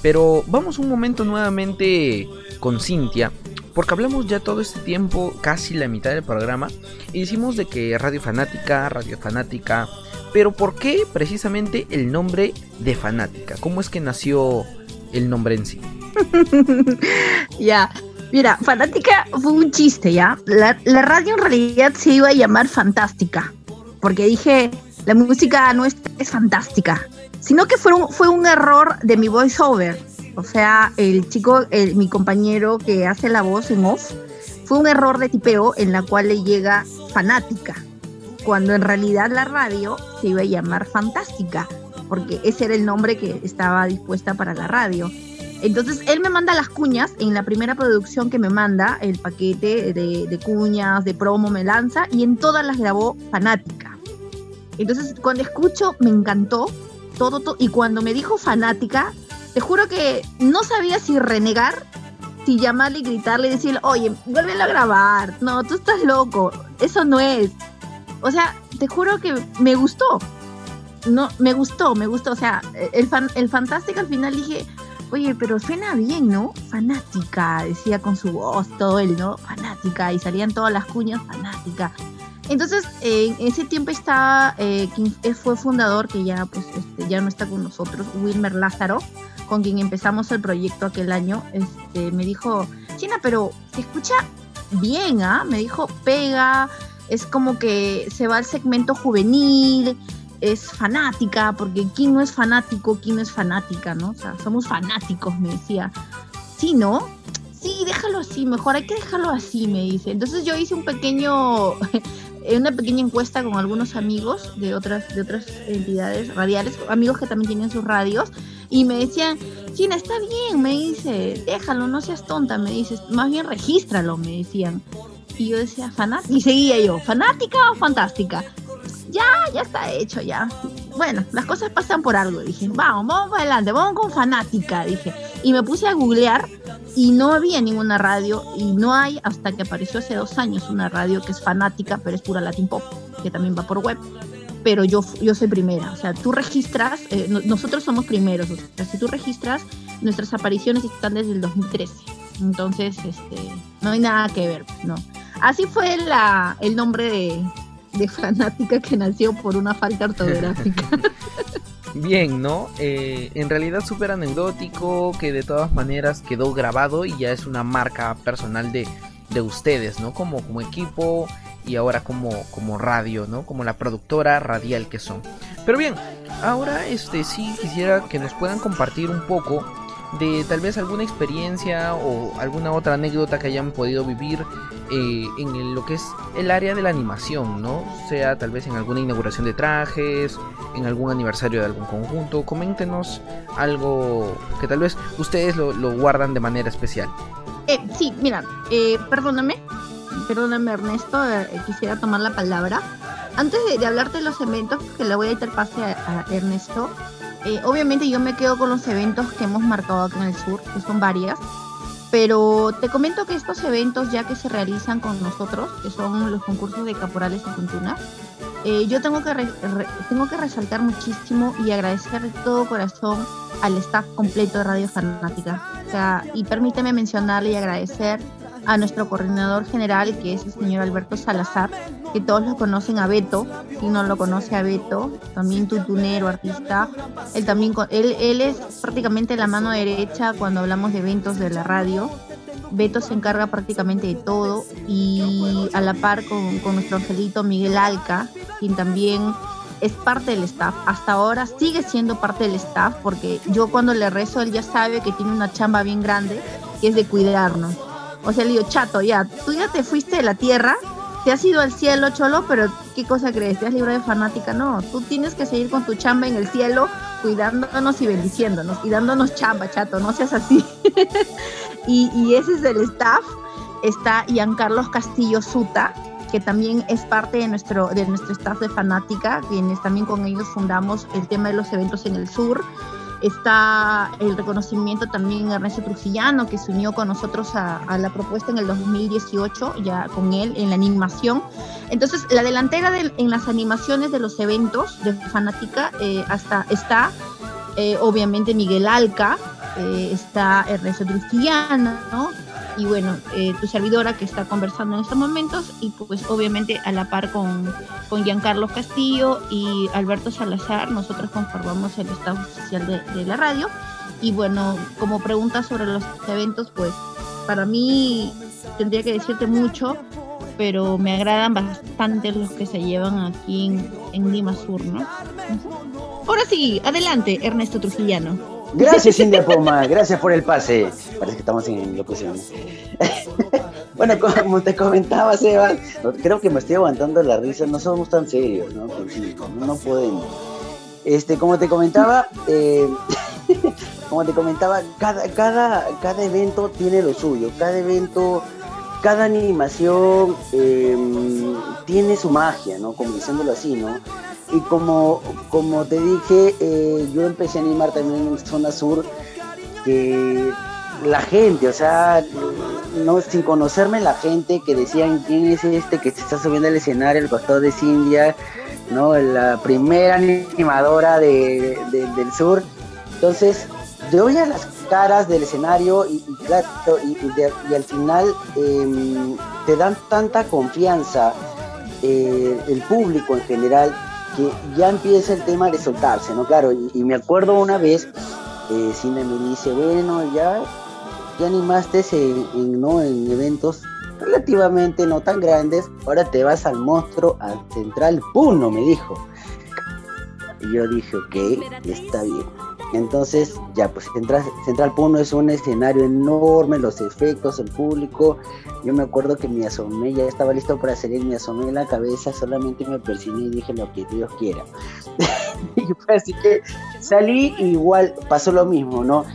Pero vamos un momento nuevamente con Cintia, porque hablamos ya todo este tiempo, casi la mitad del programa, y decimos de que Radio Fanática, Radio Fanática, pero ¿por qué precisamente el nombre de Fanática? ¿Cómo es que nació el nombre en sí? <laughs> ya, Mira, Fanática fue un chiste, ¿ya? La, radio en realidad se iba a llamar Fantástica, porque dije, la música no es, fantástica, sino que fue un, error de mi voiceover. O sea, el chico, mi compañero que hace la voz en off, fue un error de tipeo en la cual le llega Fanática, cuando en realidad la radio se iba a llamar Fantástica, porque ese era el nombre que estaba dispuesta para la radio. Entonces él me manda las cuñas, en la primera producción que me manda, el paquete de, cuñas, de promo me lanza y en todas las grabó fanática. Entonces cuando escucho me encantó todo, todo y cuando me dijo fanática, te juro que no sabía si renegar, si llamarle y gritarle y decirle, oye, vuélvelo a grabar, no, tú estás loco, eso no es. O sea, te juro que me gustó. No, me gustó, me gustó. O sea, el, fan, el fantástico al final dije, Oye, pero suena bien, ¿no? Fanática, decía con su voz todo él, ¿no? Fanática, y salían todas las cuñas, fanática. Entonces, en ese tiempo estaba, eh, quien fue fundador, que ya, pues, este, ya no está con nosotros, Wilmer Lázaro, con quien empezamos el proyecto aquel año, este, me dijo, China, pero se escucha bien, ¿ah? Me dijo, pega, es como que se va al segmento juvenil, es fanática, porque ¿quién no es fanático? ¿Quién no es fanática? ¿no? O sea, somos fanáticos, me decía. Sí, ¿no? Sí, déjalo así, mejor hay que dejarlo así, me dice. Entonces yo hice un pequeño, <laughs> una pequeña encuesta con algunos amigos de otras, de otras entidades radiales, amigos que también tienen sus radios, y me decían, China, está bien, me dice, déjalo, no seas tonta, me dices, más bien regístralo, me decían. Y yo decía, fanática. Y seguía yo, ¿fanática o fantástica? Ya, ya está hecho, ya. Bueno, las cosas pasan por algo, dije. Vamos, vamos para adelante, vamos con fanática, dije. Y me puse a googlear y no había ninguna radio y no hay hasta que apareció hace dos años una radio que es fanática, pero es pura Latin Pop, que también va por web pero yo, yo soy primera. O sea, tú registras, eh, nosotros somos primeros. O sea, si tú registras, nuestras apariciones están desde el 2013. Entonces, este, no hay nada que ver, ¿no? Así fue la, el nombre de, de fanática que nació por una falta ortográfica. <laughs> Bien, ¿no? Eh, en realidad súper anecdótico, que de todas maneras quedó grabado y ya es una marca personal de, de ustedes, ¿no? Como, como equipo y ahora como, como radio, ¿no? Como la productora radial que son. Pero bien, ahora este sí quisiera que nos puedan compartir un poco de tal vez alguna experiencia o alguna otra anécdota que hayan podido vivir eh, en lo que es el área de la animación, ¿no? Sea tal vez en alguna inauguración de trajes, en algún aniversario de algún conjunto. Coméntenos algo que tal vez ustedes lo, guardan de manera especial. Eh, sí, mira, eh, perdóname, perdóname Ernesto, eh, quisiera tomar la palabra. Antes de, hablarte de los eventos, que le voy a dar pase a, Ernesto, eh, obviamente yo me quedo con los eventos que hemos marcado acá en el sur, que son varias, pero te comento que estos eventos ya que se realizan con nosotros, que son los concursos de caporales y puntunas, eh, yo tengo que, tengo que resaltar muchísimo y agradecer de todo corazón al staff completo de Radio Fanática. O sea, y permíteme mencionarle y agradecer a nuestro coordinador general, que es el señor Alberto Salazar, que todos lo conocen a Beto, si no lo conoce a Beto, también tutunero, artista, él también, él, él es prácticamente la mano derecha cuando hablamos de eventos de la radio. Beto se encarga prácticamente de todo y a la par con, con nuestro angelito Miguel Alca, quien también es parte del staff. Hasta ahora sigue siendo parte del staff porque yo cuando le rezo él ya sabe que tiene una chamba bien grande que es de cuidarnos. O sea, le digo, chato, ya, tú ya te fuiste de la tierra, te has ido al cielo, cholo, pero ¿qué cosa crees? ¿Te has librado de fanática? No, tú tienes que seguir con tu chamba en el cielo, cuidándonos y bendiciéndonos, y dándonos chamba, chato, no seas así. <laughs> y, ese es el staff. Está Carlos Castillo Suta, que también es parte de nuestro, de nuestro staff de fanática, quienes también con ellos fundamos el tema de los eventos en el sur está el reconocimiento también a Ernesto Trujillano, que se unió con nosotros a, la propuesta en el 2018, ya con él en la animación. Entonces, la delantera en las animaciones de los eventos de Fanática eh, hasta está, eh, obviamente, Miguel Alca, eh, está Ernesto Trujillano, ¿no? Y bueno, eh, tu servidora que está conversando en estos momentos y pues obviamente a la par con, con Giancarlo Castillo y Alberto Salazar, nosotros conformamos el estado oficial de, la radio y bueno, como pregunta sobre los eventos, pues para mí tendría que decirte mucho, pero me agradan bastante los que se llevan aquí en, en Lima Sur, ¿no? Ahora sí, adelante, Ernesto Trujillano. Gracias, India Poma, gracias por el pase. Parece que estamos en locución. <laughs> bueno, como te comentaba, Seba, creo que me estoy aguantando la risa, no somos tan serios, ¿no? no, podemos. Este, como te comentaba, eh, <laughs> como te comentaba, cada, cada, cada evento tiene lo suyo, cada evento, cada animación em, tiene su magia, ¿no? Como diciéndolo así, ¿no? Y como, como te dije, eh, yo empecé a animar también en zona sur, que la gente, o sea, no sin conocerme la gente que decían quién es este que se está subiendo al escenario, el costado de Cindia, ¿no? La primera animadora de, del sur. Entonces, te a las caras del escenario y, claro, y, al final em, te dan tanta confianza eh, el público en general que ya empieza el tema de soltarse, ¿no? Claro, y, me acuerdo una vez, eh, Cine me dice, bueno, ya, ya animaste en, ¿no? en eventos relativamente no tan grandes, ahora te vas al monstruo, al Central Puno, me dijo. Y yo dije, ok, está bien. Entonces, ya, pues Central, Central Puno es un escenario enorme, los efectos, el público. Yo me acuerdo que me asomé, ya estaba listo para salir, me asomé en la cabeza, solamente me persigné y dije lo que Dios quiera. <laughs> y así que salí igual pasó lo mismo, ¿no?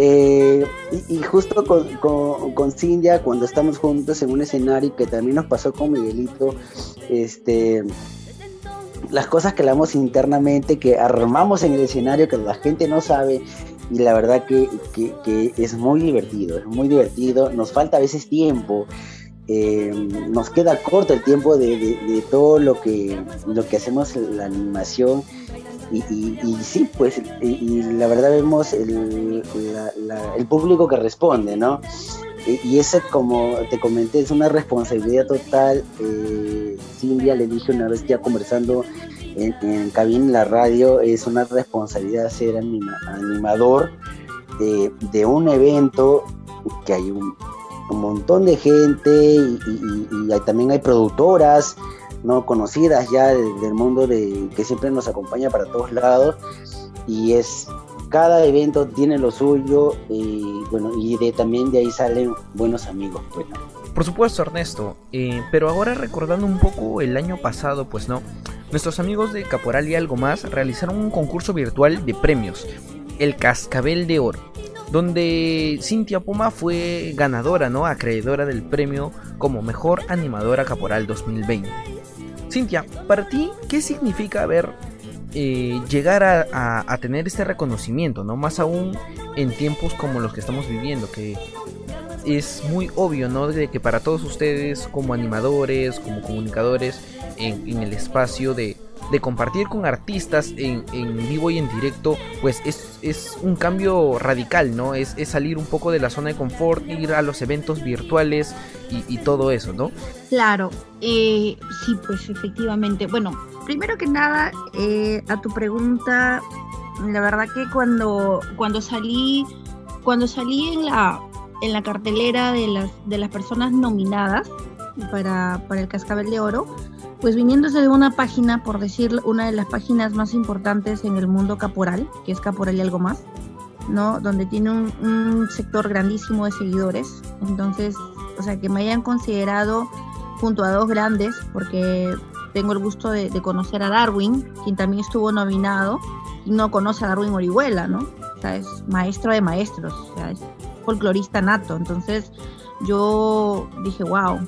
eh, y, justo con, con, con, Cindia, cuando estamos juntos en un escenario, que también nos pasó con Miguelito, este, las cosas que hablamos internamente, que armamos en el escenario, que la gente no sabe, y la verdad que, que, es muy divertido, es muy divertido, nos falta a veces tiempo. Eh, nos queda corto el tiempo de, de, todo lo que, lo que hacemos la animación y, y, sí, pues, y, la verdad vemos el, el, público que responde, ¿no? Y, ese, como te comenté, es una responsabilidad total. Eh, le dije una vez ya conversando en, en cabina la radio, es una responsabilidad ser animador de, un evento que hay un, un montón de gente y, también hay productoras no conocidas ya del, mundo de que siempre nos acompaña para todos lados y es cada evento tiene lo suyo y bueno y de también de ahí salen buenos amigos pues por supuesto Ernesto eh, pero ahora recordando un poco el año pasado pues no nuestros amigos de Caporal y algo más realizaron un concurso virtual de premios el Cascabel de Oro donde Cintia Puma fue ganadora, ¿no? Acreedora del premio como mejor animadora caporal 2020. Cintia, para ti, ¿qué significa haber eh, llegar a, tener este reconocimiento, ¿no? Más aún en tiempos como los que estamos viviendo, que es muy obvio, ¿no? De que para todos ustedes, como animadores, como comunicadores, en, el espacio de, compartir con artistas en, vivo y en directo, pues es, un cambio radical, ¿no? Es, salir un poco de la zona de confort, ir a los eventos virtuales y, todo eso, ¿no? Claro, eh, sí, pues efectivamente. Bueno, primero que nada, eh, a tu pregunta, la verdad que cuando, cuando salí, cuando salí en la, en la cartelera de las, de las personas nominadas para, para el Cascabel de Oro, pues viniéndose de una página, por decir una de las páginas más importantes en el mundo caporal, que es Caporal y algo más, ¿no? Donde tiene un, sector grandísimo de seguidores. Entonces, o sea, que me hayan considerado junto a dos grandes, porque tengo el gusto de, conocer a Darwin, quien también estuvo nominado, y no conoce a Darwin Orihuela, ¿no? O sea, es maestro de maestros, o sea, es folclorista nato. Entonces, yo dije, wow,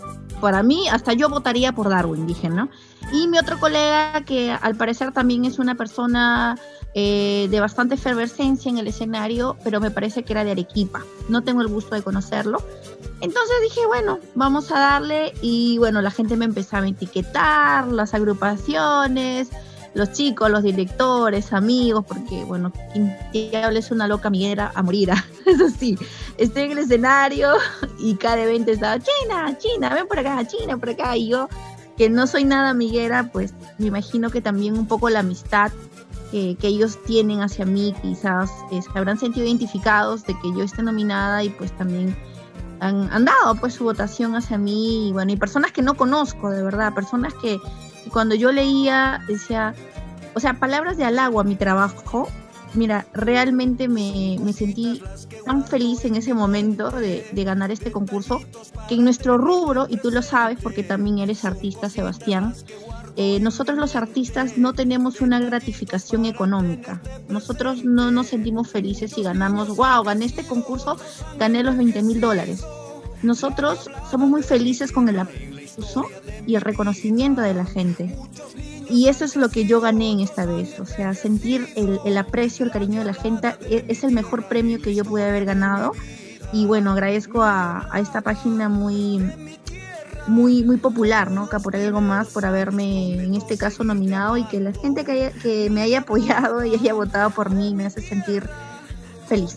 para mí, hasta yo votaría por Darwin, dije, ¿no? Y mi otro colega, que al parecer también es una persona eh, de bastante efervescencia en el escenario, pero me parece que era de Arequipa. No tengo el gusto de conocerlo. Entonces dije, bueno, vamos a darle. Y bueno, la gente me empezaba a etiquetar, las agrupaciones, los chicos, los directores, amigos, porque bueno, quien es una loca miguera a morir. <laughs> Eso sí, estoy en el escenario y cada evento estaba, China, China, ven por acá, China, por acá. Y yo, que no soy nada amiguera, pues me imagino que también un poco la amistad que, ellos tienen hacia mí, quizás se habrán sentido identificados de que yo esté nominada y pues también han, han, dado pues su votación hacia mí. Y bueno, y personas que no conozco de verdad, personas que, cuando yo leía decía, o sea, palabras de halago a mi trabajo, mira, realmente me, sentí tan feliz en ese momento de, ganar este concurso, que en nuestro rubro, y tú lo sabes porque también eres artista, Sebastián, eh, nosotros los artistas no tenemos una gratificación económica. Nosotros no nos sentimos felices si ganamos, wow, gané este concurso, gané los 20 mil dólares. Nosotros somos muy felices con el aplauso y el reconocimiento de la gente y eso es lo que yo gané en esta vez, o sea, sentir el, aprecio, el cariño de la gente e, es el mejor premio que yo pude haber ganado y bueno, agradezco a, esta página muy muy muy popular, ¿no? por algo más por haberme en este caso nominado y que la gente que, que me haya apoyado y haya votado por mí me hace sentir feliz.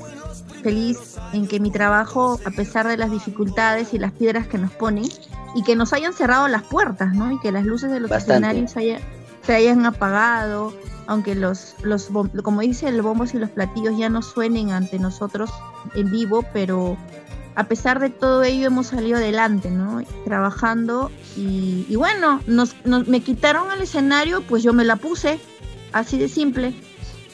Feliz en que mi trabajo, a pesar de las dificultades y las piedras que nos ponen, y que nos hayan cerrado las puertas, ¿no? Y que las luces de los escenarios haya, se hayan apagado, aunque los, los, como dice el bombos y los platillos ya no suenen ante nosotros en vivo, pero a pesar de todo ello hemos salido adelante, ¿no? Trabajando y, bueno, nos, me quitaron el escenario, pues yo me la puse, así de simple.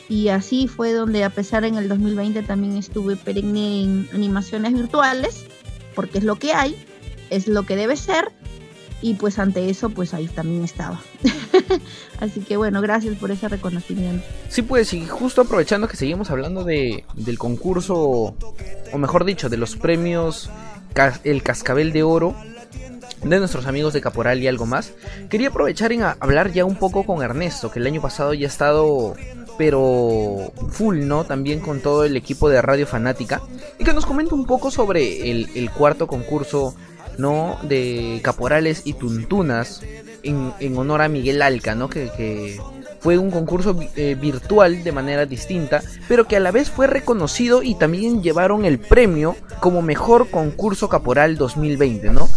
Y así fue donde a pesar en el 2020 también estuve perenne en animaciones virtuales, porque es lo que hay, es lo que debe ser, y pues ante eso pues ahí también estaba. <laughs> Así que bueno, gracias por ese reconocimiento. Sí, pues y justo aprovechando que seguimos hablando de, del concurso, o mejor dicho, de los premios El Cascabel de Oro, de nuestros amigos de Caporal y algo más, quería aprovechar en hablar ya un poco con Ernesto, que el año pasado ya ha estado pero full, ¿no? También con todo el equipo de Radio Fanática. Y que nos comente un poco sobre el, cuarto concurso, ¿no? De Caporales y Tuntunas en, honor a Miguel Alca, ¿no? Que, fue un concurso eh, virtual de manera distinta, pero que a la vez fue reconocido y también llevaron el premio como mejor concurso caporal 2020, ¿no?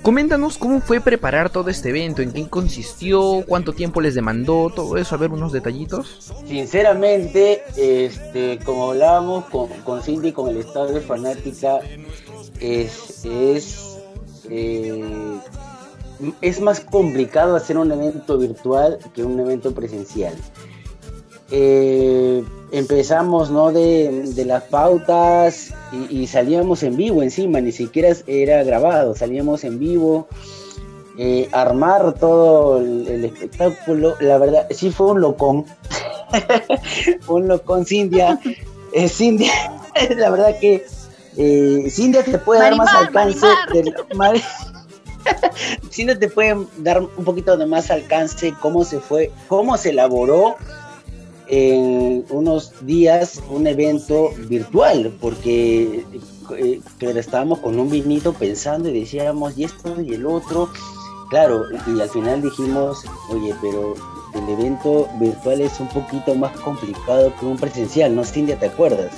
Coméntanos cómo fue preparar todo este evento, en qué consistió, cuánto tiempo les demandó, todo eso, a ver unos detallitos. Sinceramente, este, como hablábamos con, con Cindy, con el estado de fanática, es, es, eh, es más complicado hacer un evento virtual que un evento presencial. Eh, empezamos ¿no? de, las pautas y, salíamos en vivo encima, ni siquiera era grabado, salíamos en vivo, eh, armar todo el, espectáculo, la verdad, sí fue un locón, <laughs> un locón, Cindia, eh, Cindia, <laughs> la verdad que eh, Cindia te puede dar más alcance, <laughs> Cindia te puede dar un poquito de más alcance cómo se fue, cómo se elaboró en unos días un evento virtual, porque eh, estábamos con un vinito pensando y decíamos, y esto y el otro. Claro, y al final dijimos, oye, pero el evento virtual es un poquito más complicado que un presencial, ¿no, Cintia? ¿Te acuerdas?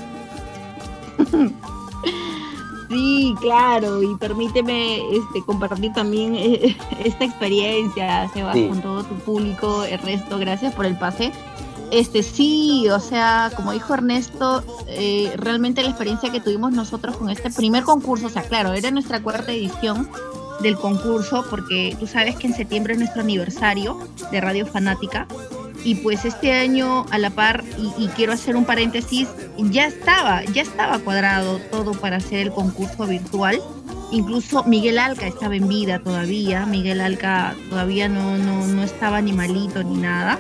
<laughs> Sí, claro, y permíteme este, compartir también eh, <laughs> esta experiencia, Sebas, con todo tu público. Ernesto, gracias por el pase. Este sí, o sea, como dijo Ernesto, eh, realmente la experiencia que tuvimos nosotros con este primer concurso, o sea, claro, era nuestra cuarta edición del concurso, porque tú sabes que en septiembre es nuestro aniversario de Radio Fanática, y pues este año a la par, y, quiero hacer un paréntesis, ya estaba, ya estaba cuadrado todo para hacer el concurso virtual. Incluso Miguel Alca estaba en vida todavía, Miguel Alca todavía no, no, no estaba ni malito ni nada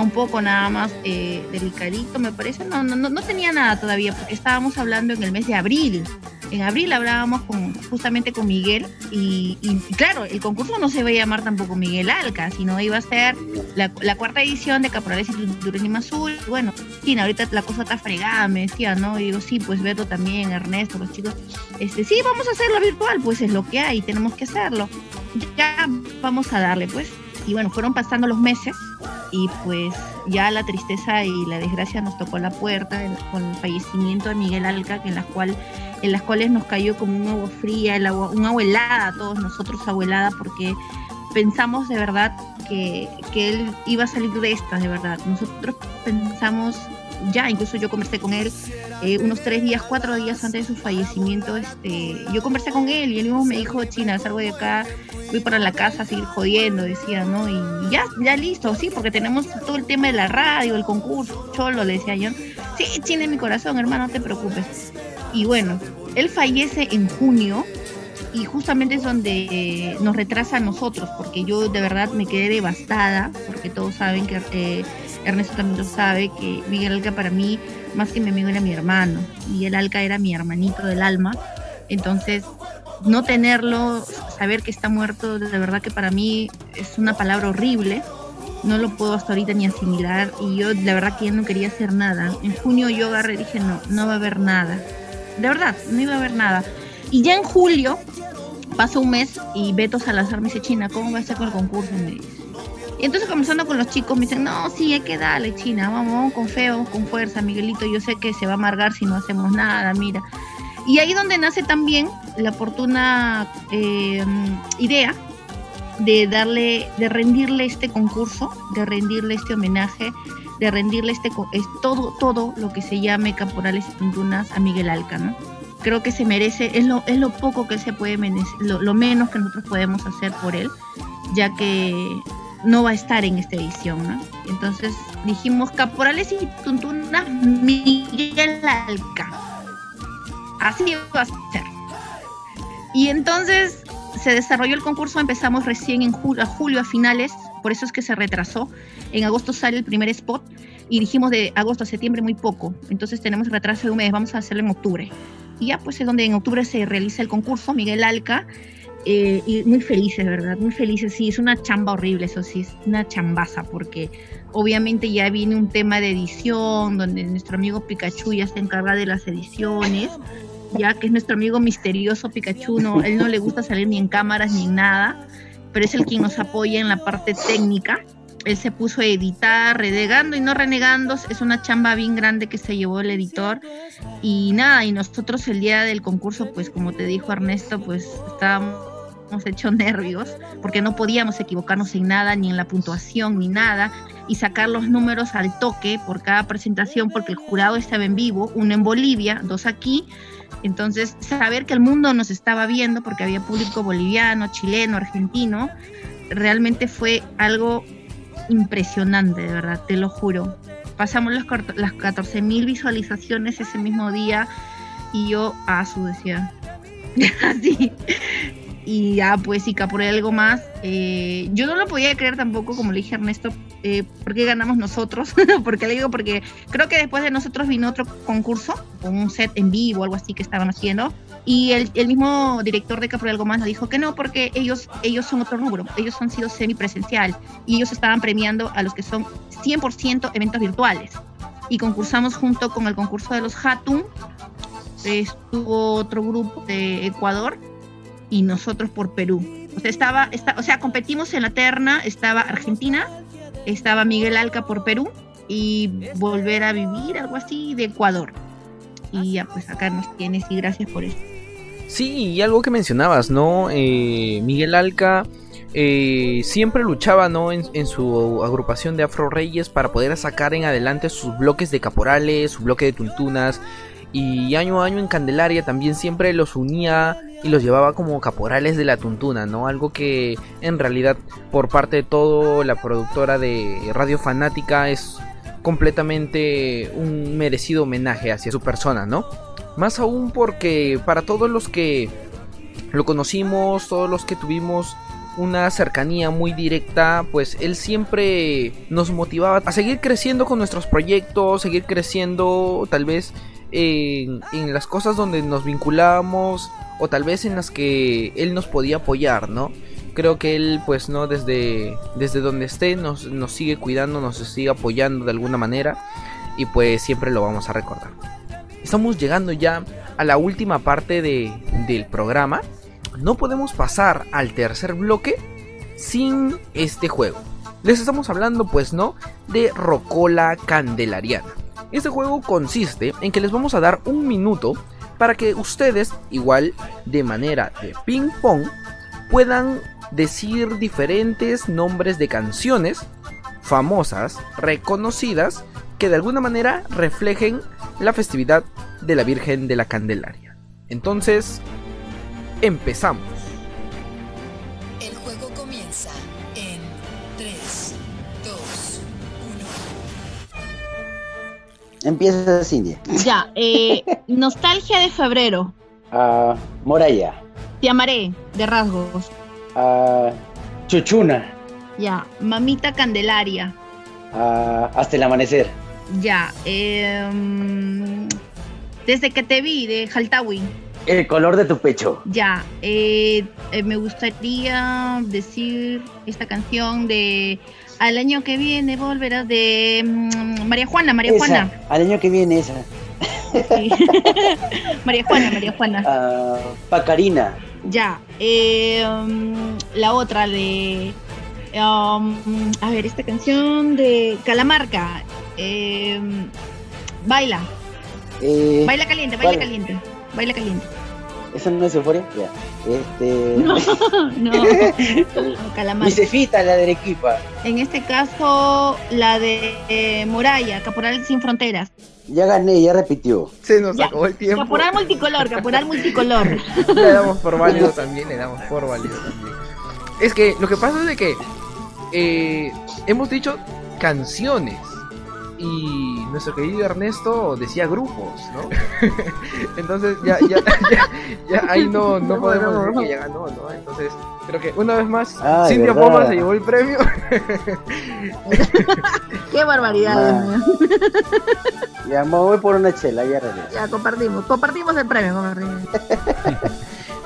un poco nada más eh, delicadito, me parece. No, no, no tenía nada todavía, porque estábamos hablando en el mes de abril. En abril hablábamos con, justamente con Miguel y, claro, el concurso no se va a llamar tampoco Miguel Alca, sino iba a ser la, cuarta edición de Caporales y Turismo Azul. Bueno, sí, ahorita la cosa está fregada, me decía, ¿no? Y digo, sí, pues Beto también, Ernesto, los chicos, este, sí, vamos a hacerlo virtual, pues es lo que hay, tenemos que hacerlo. Ya vamos a darle, pues. Y bueno, fueron pasando los meses y pues ya la tristeza y la desgracia nos tocó la puerta con el fallecimiento de Miguel Alca, que en las, cual, en las cuales nos cayó como un agua fría, el agua, un agua helada, todos nosotros agua porque pensamos de verdad que, que él iba a salir de esta, de verdad. Nosotros pensamos ya, incluso yo conversé con él eh, unos tres días, cuatro días antes de su fallecimiento, este, yo conversé con él y él mismo me dijo, China, salgo de acá, voy para la casa a seguir jodiendo, decía, ¿no? Y ya, ya listo, sí, porque tenemos todo el tema de la radio, el concurso, cholo, le decía yo. Sí, China en mi corazón, hermano, no te preocupes. Y bueno, él fallece en junio y justamente es donde nos retrasa a nosotros, porque yo de verdad me quedé devastada, porque todos saben que eh, Ernesto también lo sabe, que Miguel Alca para mí, más que mi amigo, era mi hermano. Miguel Alca era mi hermanito del alma. Entonces, no tenerlo, saber que está muerto, de verdad que para mí es una palabra horrible. No lo puedo hasta ahorita ni asimilar. Y yo, la verdad, que ya no quería hacer nada. En junio yo agarré y dije, no, no va a haber nada. De verdad, no iba a haber nada. Y ya en julio, pasó un mes y Beto Salazar me dice, China, ¿cómo va a con el concurso? Y entonces comenzando con los chicos me dicen, no, sí, hay que darle, China, vamos, con fe, vamos con fuerza, Miguelito, yo sé que se va a amargar si no hacemos nada, mira. Y ahí donde nace también la oportuna eh, idea de darle, de rendirle este concurso, de rendirle este homenaje, de rendirle este es todo, todo lo que se llame Caporales y a Miguel Alca, ¿no? Creo que se merece, es lo, es lo poco que se puede, lo, lo menos que nosotros podemos hacer por él, ya que no va a estar en esta edición, ¿no? Entonces dijimos Caporales y Tuntunas Miguel Alca. Así va a ser. Y entonces se desarrolló el concurso, empezamos recién en julio, a julio a finales, por eso es que se retrasó. En agosto sale el primer spot y dijimos de agosto a septiembre muy poco, entonces tenemos retraso de un mes, vamos a hacerlo en octubre. Y ya pues es donde en octubre se realiza el concurso, Miguel Alca, eh, y muy felices, ¿verdad? Muy felices, sí, es una chamba horrible, eso sí, es una chambaza, porque obviamente ya viene un tema de edición, donde nuestro amigo Pikachu ya se encarga de las ediciones, ya que es nuestro amigo misterioso Pikachu, no, él no le gusta salir ni en cámaras ni en nada, pero es el quien nos apoya en la parte técnica. Él se puso a editar, renegando y no renegando. Es una chamba bien grande que se llevó el editor. Y nada, y nosotros el día del concurso, pues como te dijo Ernesto, pues estábamos hechos nervios porque no podíamos equivocarnos en nada, ni en la puntuación, ni nada. Y sacar los números al toque por cada presentación, porque el jurado estaba en vivo, uno en Bolivia, dos aquí. Entonces, saber que el mundo nos estaba viendo, porque había público boliviano, chileno, argentino, realmente fue algo impresionante, de verdad, te lo juro. Pasamos las, las 14 mil visualizaciones ese mismo día y yo, a su decía, <laughs> así. Y ya, pues, y por algo más. Eh, yo no lo podía creer tampoco, como le dije a Ernesto, eh, ¿por ganamos nosotros? <laughs> porque le digo, porque creo que después de nosotros vino otro concurso, con un set en vivo, algo así que estaban haciendo. Y el, el mismo director de Capor Algo Más nos dijo que no, porque ellos, ellos son otro rubro, ellos han sido semipresencial y ellos estaban premiando a los que son 100% eventos virtuales. Y concursamos junto con el concurso de los Hatun, estuvo otro grupo de Ecuador y nosotros por Perú. O sea, estaba, o sea, competimos en la terna, estaba Argentina, estaba Miguel Alca por Perú y volver a vivir, algo así, de Ecuador. Y ya, pues acá nos tienes y gracias por eso. Sí, y algo que mencionabas, ¿no? Eh, Miguel Alca eh, siempre luchaba, ¿no? En, en, su agrupación de Afro Reyes para poder sacar en adelante sus bloques de caporales, su bloque de tuntunas. Y año a año en Candelaria también siempre los unía y los llevaba como caporales de la tuntuna, ¿no? Algo que en realidad por parte de todo la productora de Radio Fanática es completamente un merecido homenaje hacia su persona, ¿no? Más aún porque para todos los que lo conocimos, todos los que tuvimos una cercanía muy directa, pues él siempre nos motivaba a seguir creciendo con nuestros proyectos, seguir creciendo tal vez en, las cosas donde nos vinculamos o tal vez en las que él nos podía apoyar, ¿no? Creo que él, pues, ¿no? Desde, desde donde esté, nos, nos sigue cuidando, nos sigue apoyando de alguna manera y pues siempre lo vamos a recordar. Estamos llegando ya a la última parte de, del programa. No podemos pasar al tercer bloque sin este juego. Les estamos hablando, pues, ¿no? De Rocola Candelariana. Este juego consiste en que les vamos a dar un minuto para que ustedes, igual de manera de ping pong, puedan decir diferentes nombres de canciones famosas, reconocidas, que de alguna manera reflejen la festividad de la Virgen de la Candelaria. Entonces, empezamos. Empieza Cindy. Ya, eh, <laughs> nostalgia de febrero. Uh, Moraya. Te amaré, de rasgos. Uh, Chuchuna. Ya, mamita Candelaria. Uh, hasta el amanecer. Ya, eh, desde que te vi, de Jaltawi. El color de tu pecho. Ya, eh, eh, me gustaría decir esta canción de Al año que viene volverás de mm, María Juana, María esa, Juana. Al año que viene esa. Sí. <laughs> María Juana, María Juana. Uh, Pacarina. Ya, eh, um, la otra de... Um, a ver, esta canción de Calamarca. Eh, baila. Eh, baila caliente, baila caliente. Baila caliente. ¿Esa no es euforia? Ya. Este... <laughs> No, no. <laughs> cefita, la de Arequipa. En este caso, la de eh, Moraya, Caporal Sin Fronteras. Ya gané, ya repitió. Se nos Ya. acabó el tiempo. Caporal multicolor, caporal multicolor. <laughs> Le damos por válido también, le damos por válido también. Es que lo que pasa es de que eh, hemos dicho canciones. Y nuestro querido Ernesto decía grupos, ¿no? <laughs> Entonces ya, ya, ya, ahí no, no podemos decir que ya ganó, ¿no? Entonces creo que una vez más Ah, Cintia. Poma se llevó el premio. <laughs> Qué barbaridad. Ah. <laughs> Ya me voy por una chela, ya regreso. Ya compartimos, compartimos el premio, compartimos.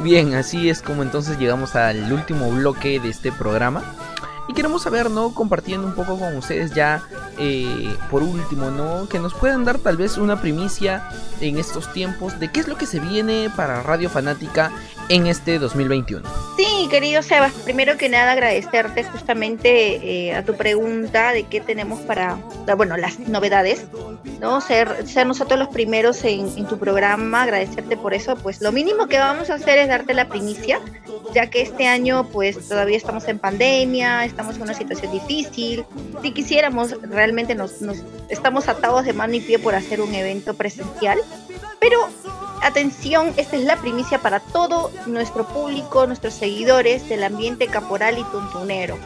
Bien, así es como entonces llegamos al último bloque de este programa. Y queremos saber, ¿no? Compartiendo un poco con ustedes ya, eh, por último, ¿no? Que nos puedan dar tal vez una primicia en estos tiempos de qué es lo que se viene para Radio Fanática en este 2021. Sí, querido Sebas, primero que nada agradecerte justamente eh, a tu pregunta de qué tenemos para, bueno, las novedades, ¿no? Ser, ser nosotros los primeros en, en tu programa, agradecerte por eso, pues lo mínimo que vamos a hacer es darte la primicia, ya que este año pues todavía estamos en pandemia, estamos en una situación difícil, si quisiéramos realmente nos, nos estamos atados de mano y pie por hacer un evento presencial, pero atención, esta es la primicia para todo nuestro público, nuestros seguidores del ambiente caporal y tuntunero.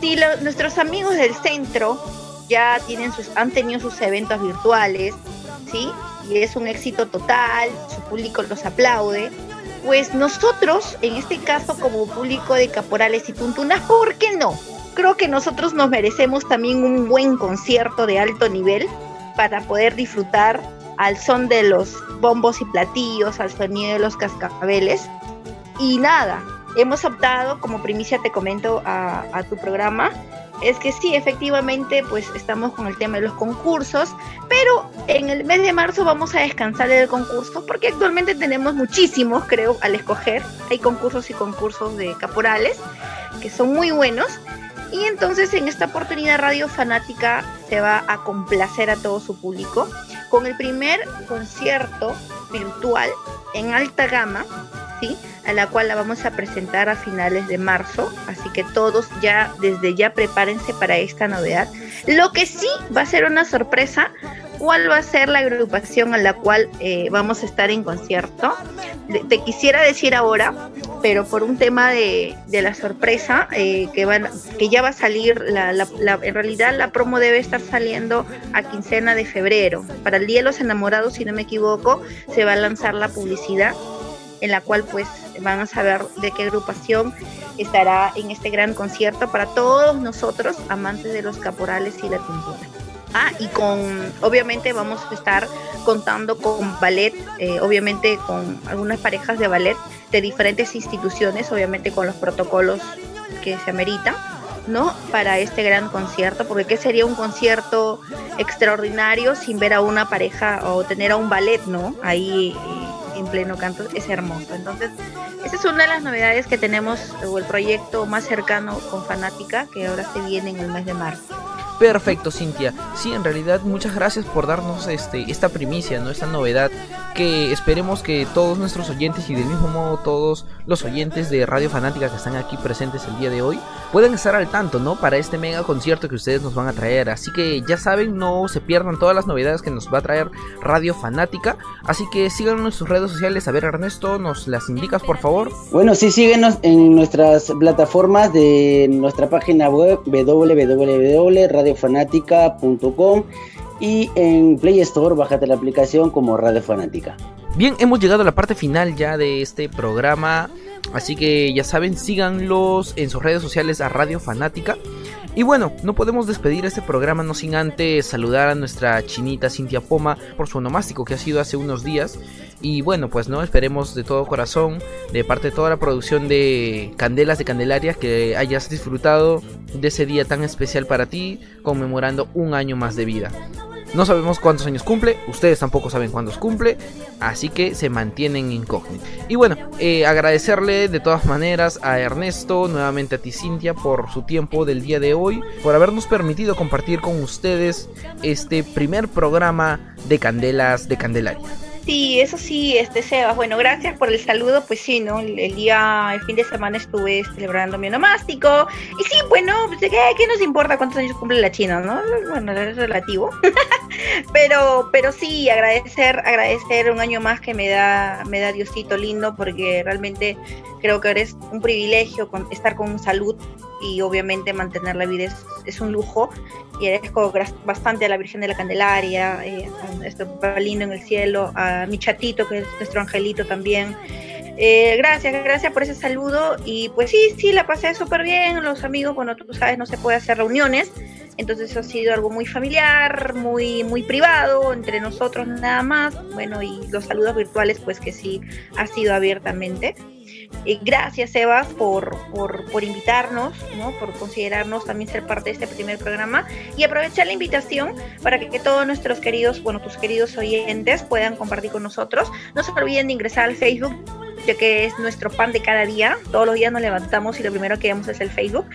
Si lo- nuestros amigos del centro ya tienen sus, han tenido sus eventos virtuales, ¿sí? Y es un éxito total, su público los aplaude. Pues nosotros, en este caso, como público de caporales y tuntunas, ¿por qué no? Creo que nosotros nos merecemos también un buen concierto de alto nivel para poder disfrutar al son de los bombos y platillos, al sonido de los cascabeles. Y nada, hemos optado, como primicia te comento a, a tu programa, es que sí, efectivamente, pues estamos con el tema de los concursos, pero en el mes de marzo vamos a descansar del concurso porque actualmente tenemos muchísimos, creo, al escoger. Hay concursos y concursos de caporales que son muy buenos. Y entonces en esta oportunidad Radio Fanática se va a complacer a todo su público con el primer concierto virtual en alta gama, A la cual la vamos a presentar a finales de marzo, así que todos ya desde ya prepárense para esta novedad. Lo que sí va a ser una sorpresa, cuál va a ser la agrupación a la cual eh, vamos a estar en concierto. Te quisiera decir ahora, pero por un tema de, de la sorpresa, eh, que, van, que ya va a salir, la- en realidad la promo debe estar saliendo a quincena de febrero. Para el Día de los Enamorados, si no me equivoco, se va a lanzar la publicidad en la cual pues van a saber de qué agrupación estará en este gran concierto para todos nosotros, amantes de los caporales y la tintura. Ah, y con, obviamente vamos a estar contando con ballet, eh, obviamente con algunas parejas de ballet de diferentes instituciones, obviamente con los protocolos que se ameritan, ¿no? Para este gran concierto, porque ¿qué sería un concierto extraordinario sin ver a una pareja o tener a un ballet, ¿no? Ahí pleno canto, es hermoso. Entonces, esa es una de las novedades que tenemos, o el proyecto más cercano con Fanática, que ahora se viene en el mes de marzo. Perfecto, Cintia. Sí, en realidad, muchas gracias por darnos este, esta primicia, ¿no? Esta novedad que esperemos que todos nuestros oyentes y del mismo modo todos los oyentes de Radio Fanática que están aquí presentes el día de hoy puedan estar al tanto, ¿no? Para este mega concierto que ustedes nos van a traer. Así que ya saben, no se pierdan todas las novedades que nos va a traer Radio Fanática. Así que síganos en sus redes sociales. A ver, Ernesto, ¿nos las indicas, por favor? Bueno, sí, síguenos en nuestras plataformas de nuestra página web www.radiofanática.com y en Play Store bájate la aplicación como Radio Fanática. Bien, hemos llegado a la parte final ya de este programa. Así que ya saben, síganlos en sus redes sociales a Radio Fanática. Y bueno, no podemos despedir este programa no sin antes saludar a nuestra chinita Cintia Poma por su onomástico que ha sido hace unos días. Y bueno, pues no, esperemos de todo corazón, de parte de toda la producción de Candelas de Candelaria, que hayas disfrutado de ese día tan especial para ti, conmemorando un año más de vida. No sabemos cuántos años cumple, ustedes tampoco saben cuántos cumple, así que se mantienen incógnitos. Y bueno, eh, agradecerle de todas maneras a Ernesto, nuevamente a ti Cintia, por su tiempo del día de hoy, por habernos permitido compartir con ustedes este primer programa de Candelas de Candelaria. Sí, eso sí, este Sebas. Bueno, gracias por el saludo. Pues sí, ¿no? El, día, el fin de semana estuve celebrando mi onomástico. Y sí, bueno, pues, ¿qué, qué nos importa cuántos años cumple la China, no? Bueno, es relativo. <laughs> pero, pero sí, agradecer, agradecer un año más que me da, me da Diosito lindo, porque realmente creo que ahora es un privilegio con- estar con salud y obviamente mantener la vida es es un lujo. Y agradezco bastante a la Virgen de la Candelaria, eh, a nuestro papá lindo en el cielo, a mi chatito que es nuestro angelito también. Eh, gracias, gracias por ese saludo. Y pues sí, sí, la pasé súper bien, los amigos, bueno, tú sabes, no se puede hacer reuniones, entonces eso ha sido algo muy familiar, muy, muy privado, entre nosotros nada más, bueno, y los saludos virtuales pues que sí ha sido abiertamente. Y gracias, Sebas, por, por, por, invitarnos, ¿no? por considerarnos también ser parte de este primer programa y aprovechar la invitación para que, que, todos nuestros queridos, bueno, tus queridos oyentes puedan compartir con nosotros. No se olviden de ingresar al Facebook ya que es nuestro pan de cada día. Todos los días nos levantamos y lo primero que vemos es el Facebook.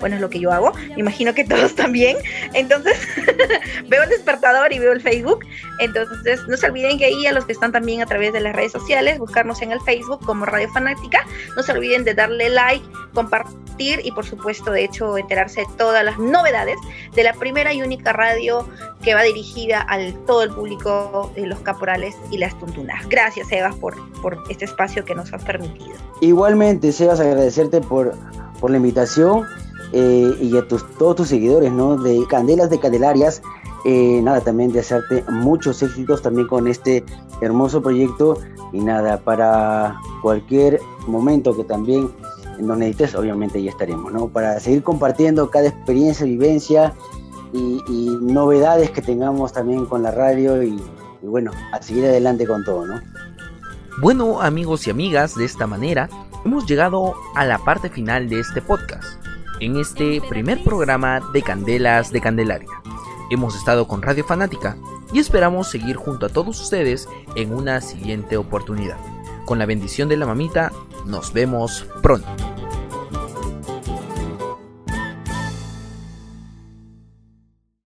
Bueno, es lo que yo hago. Me imagino que todos <laughs> también. Entonces, <laughs> veo el despertador y veo el Facebook. Entonces, no se olviden que ahí a los que están también a través de las redes sociales, buscarnos en el Facebook como Radio Fanática. No se olviden de darle like, compartir y, por supuesto, de hecho, enterarse de todas las novedades de la primera y única radio que va dirigida al todo el público de los caporales y las tuntunas. Gracias, Sebas, por, por este espacio que nos has permitido. Igualmente, Sebas, agradecerte por, por la invitación eh, y a tus, todos tus seguidores, ¿no? De Candelas de Candelarias. Eh, nada, también de hacerte muchos éxitos también con este hermoso proyecto. Y nada, para cualquier momento que también nos necesites, obviamente ya estaremos, ¿no? Para seguir compartiendo cada experiencia, vivencia y, novedades que tengamos también con la radio y bueno, a seguir adelante con todo, ¿no? Bueno amigos y amigas, de esta manera hemos llegado a la parte final de este podcast, en este primer programa de Candelas de Candelaria. Hemos estado con Radio Fanática y esperamos seguir junto a todos ustedes en una siguiente oportunidad. Con la bendición de la mamita, nos vemos pronto.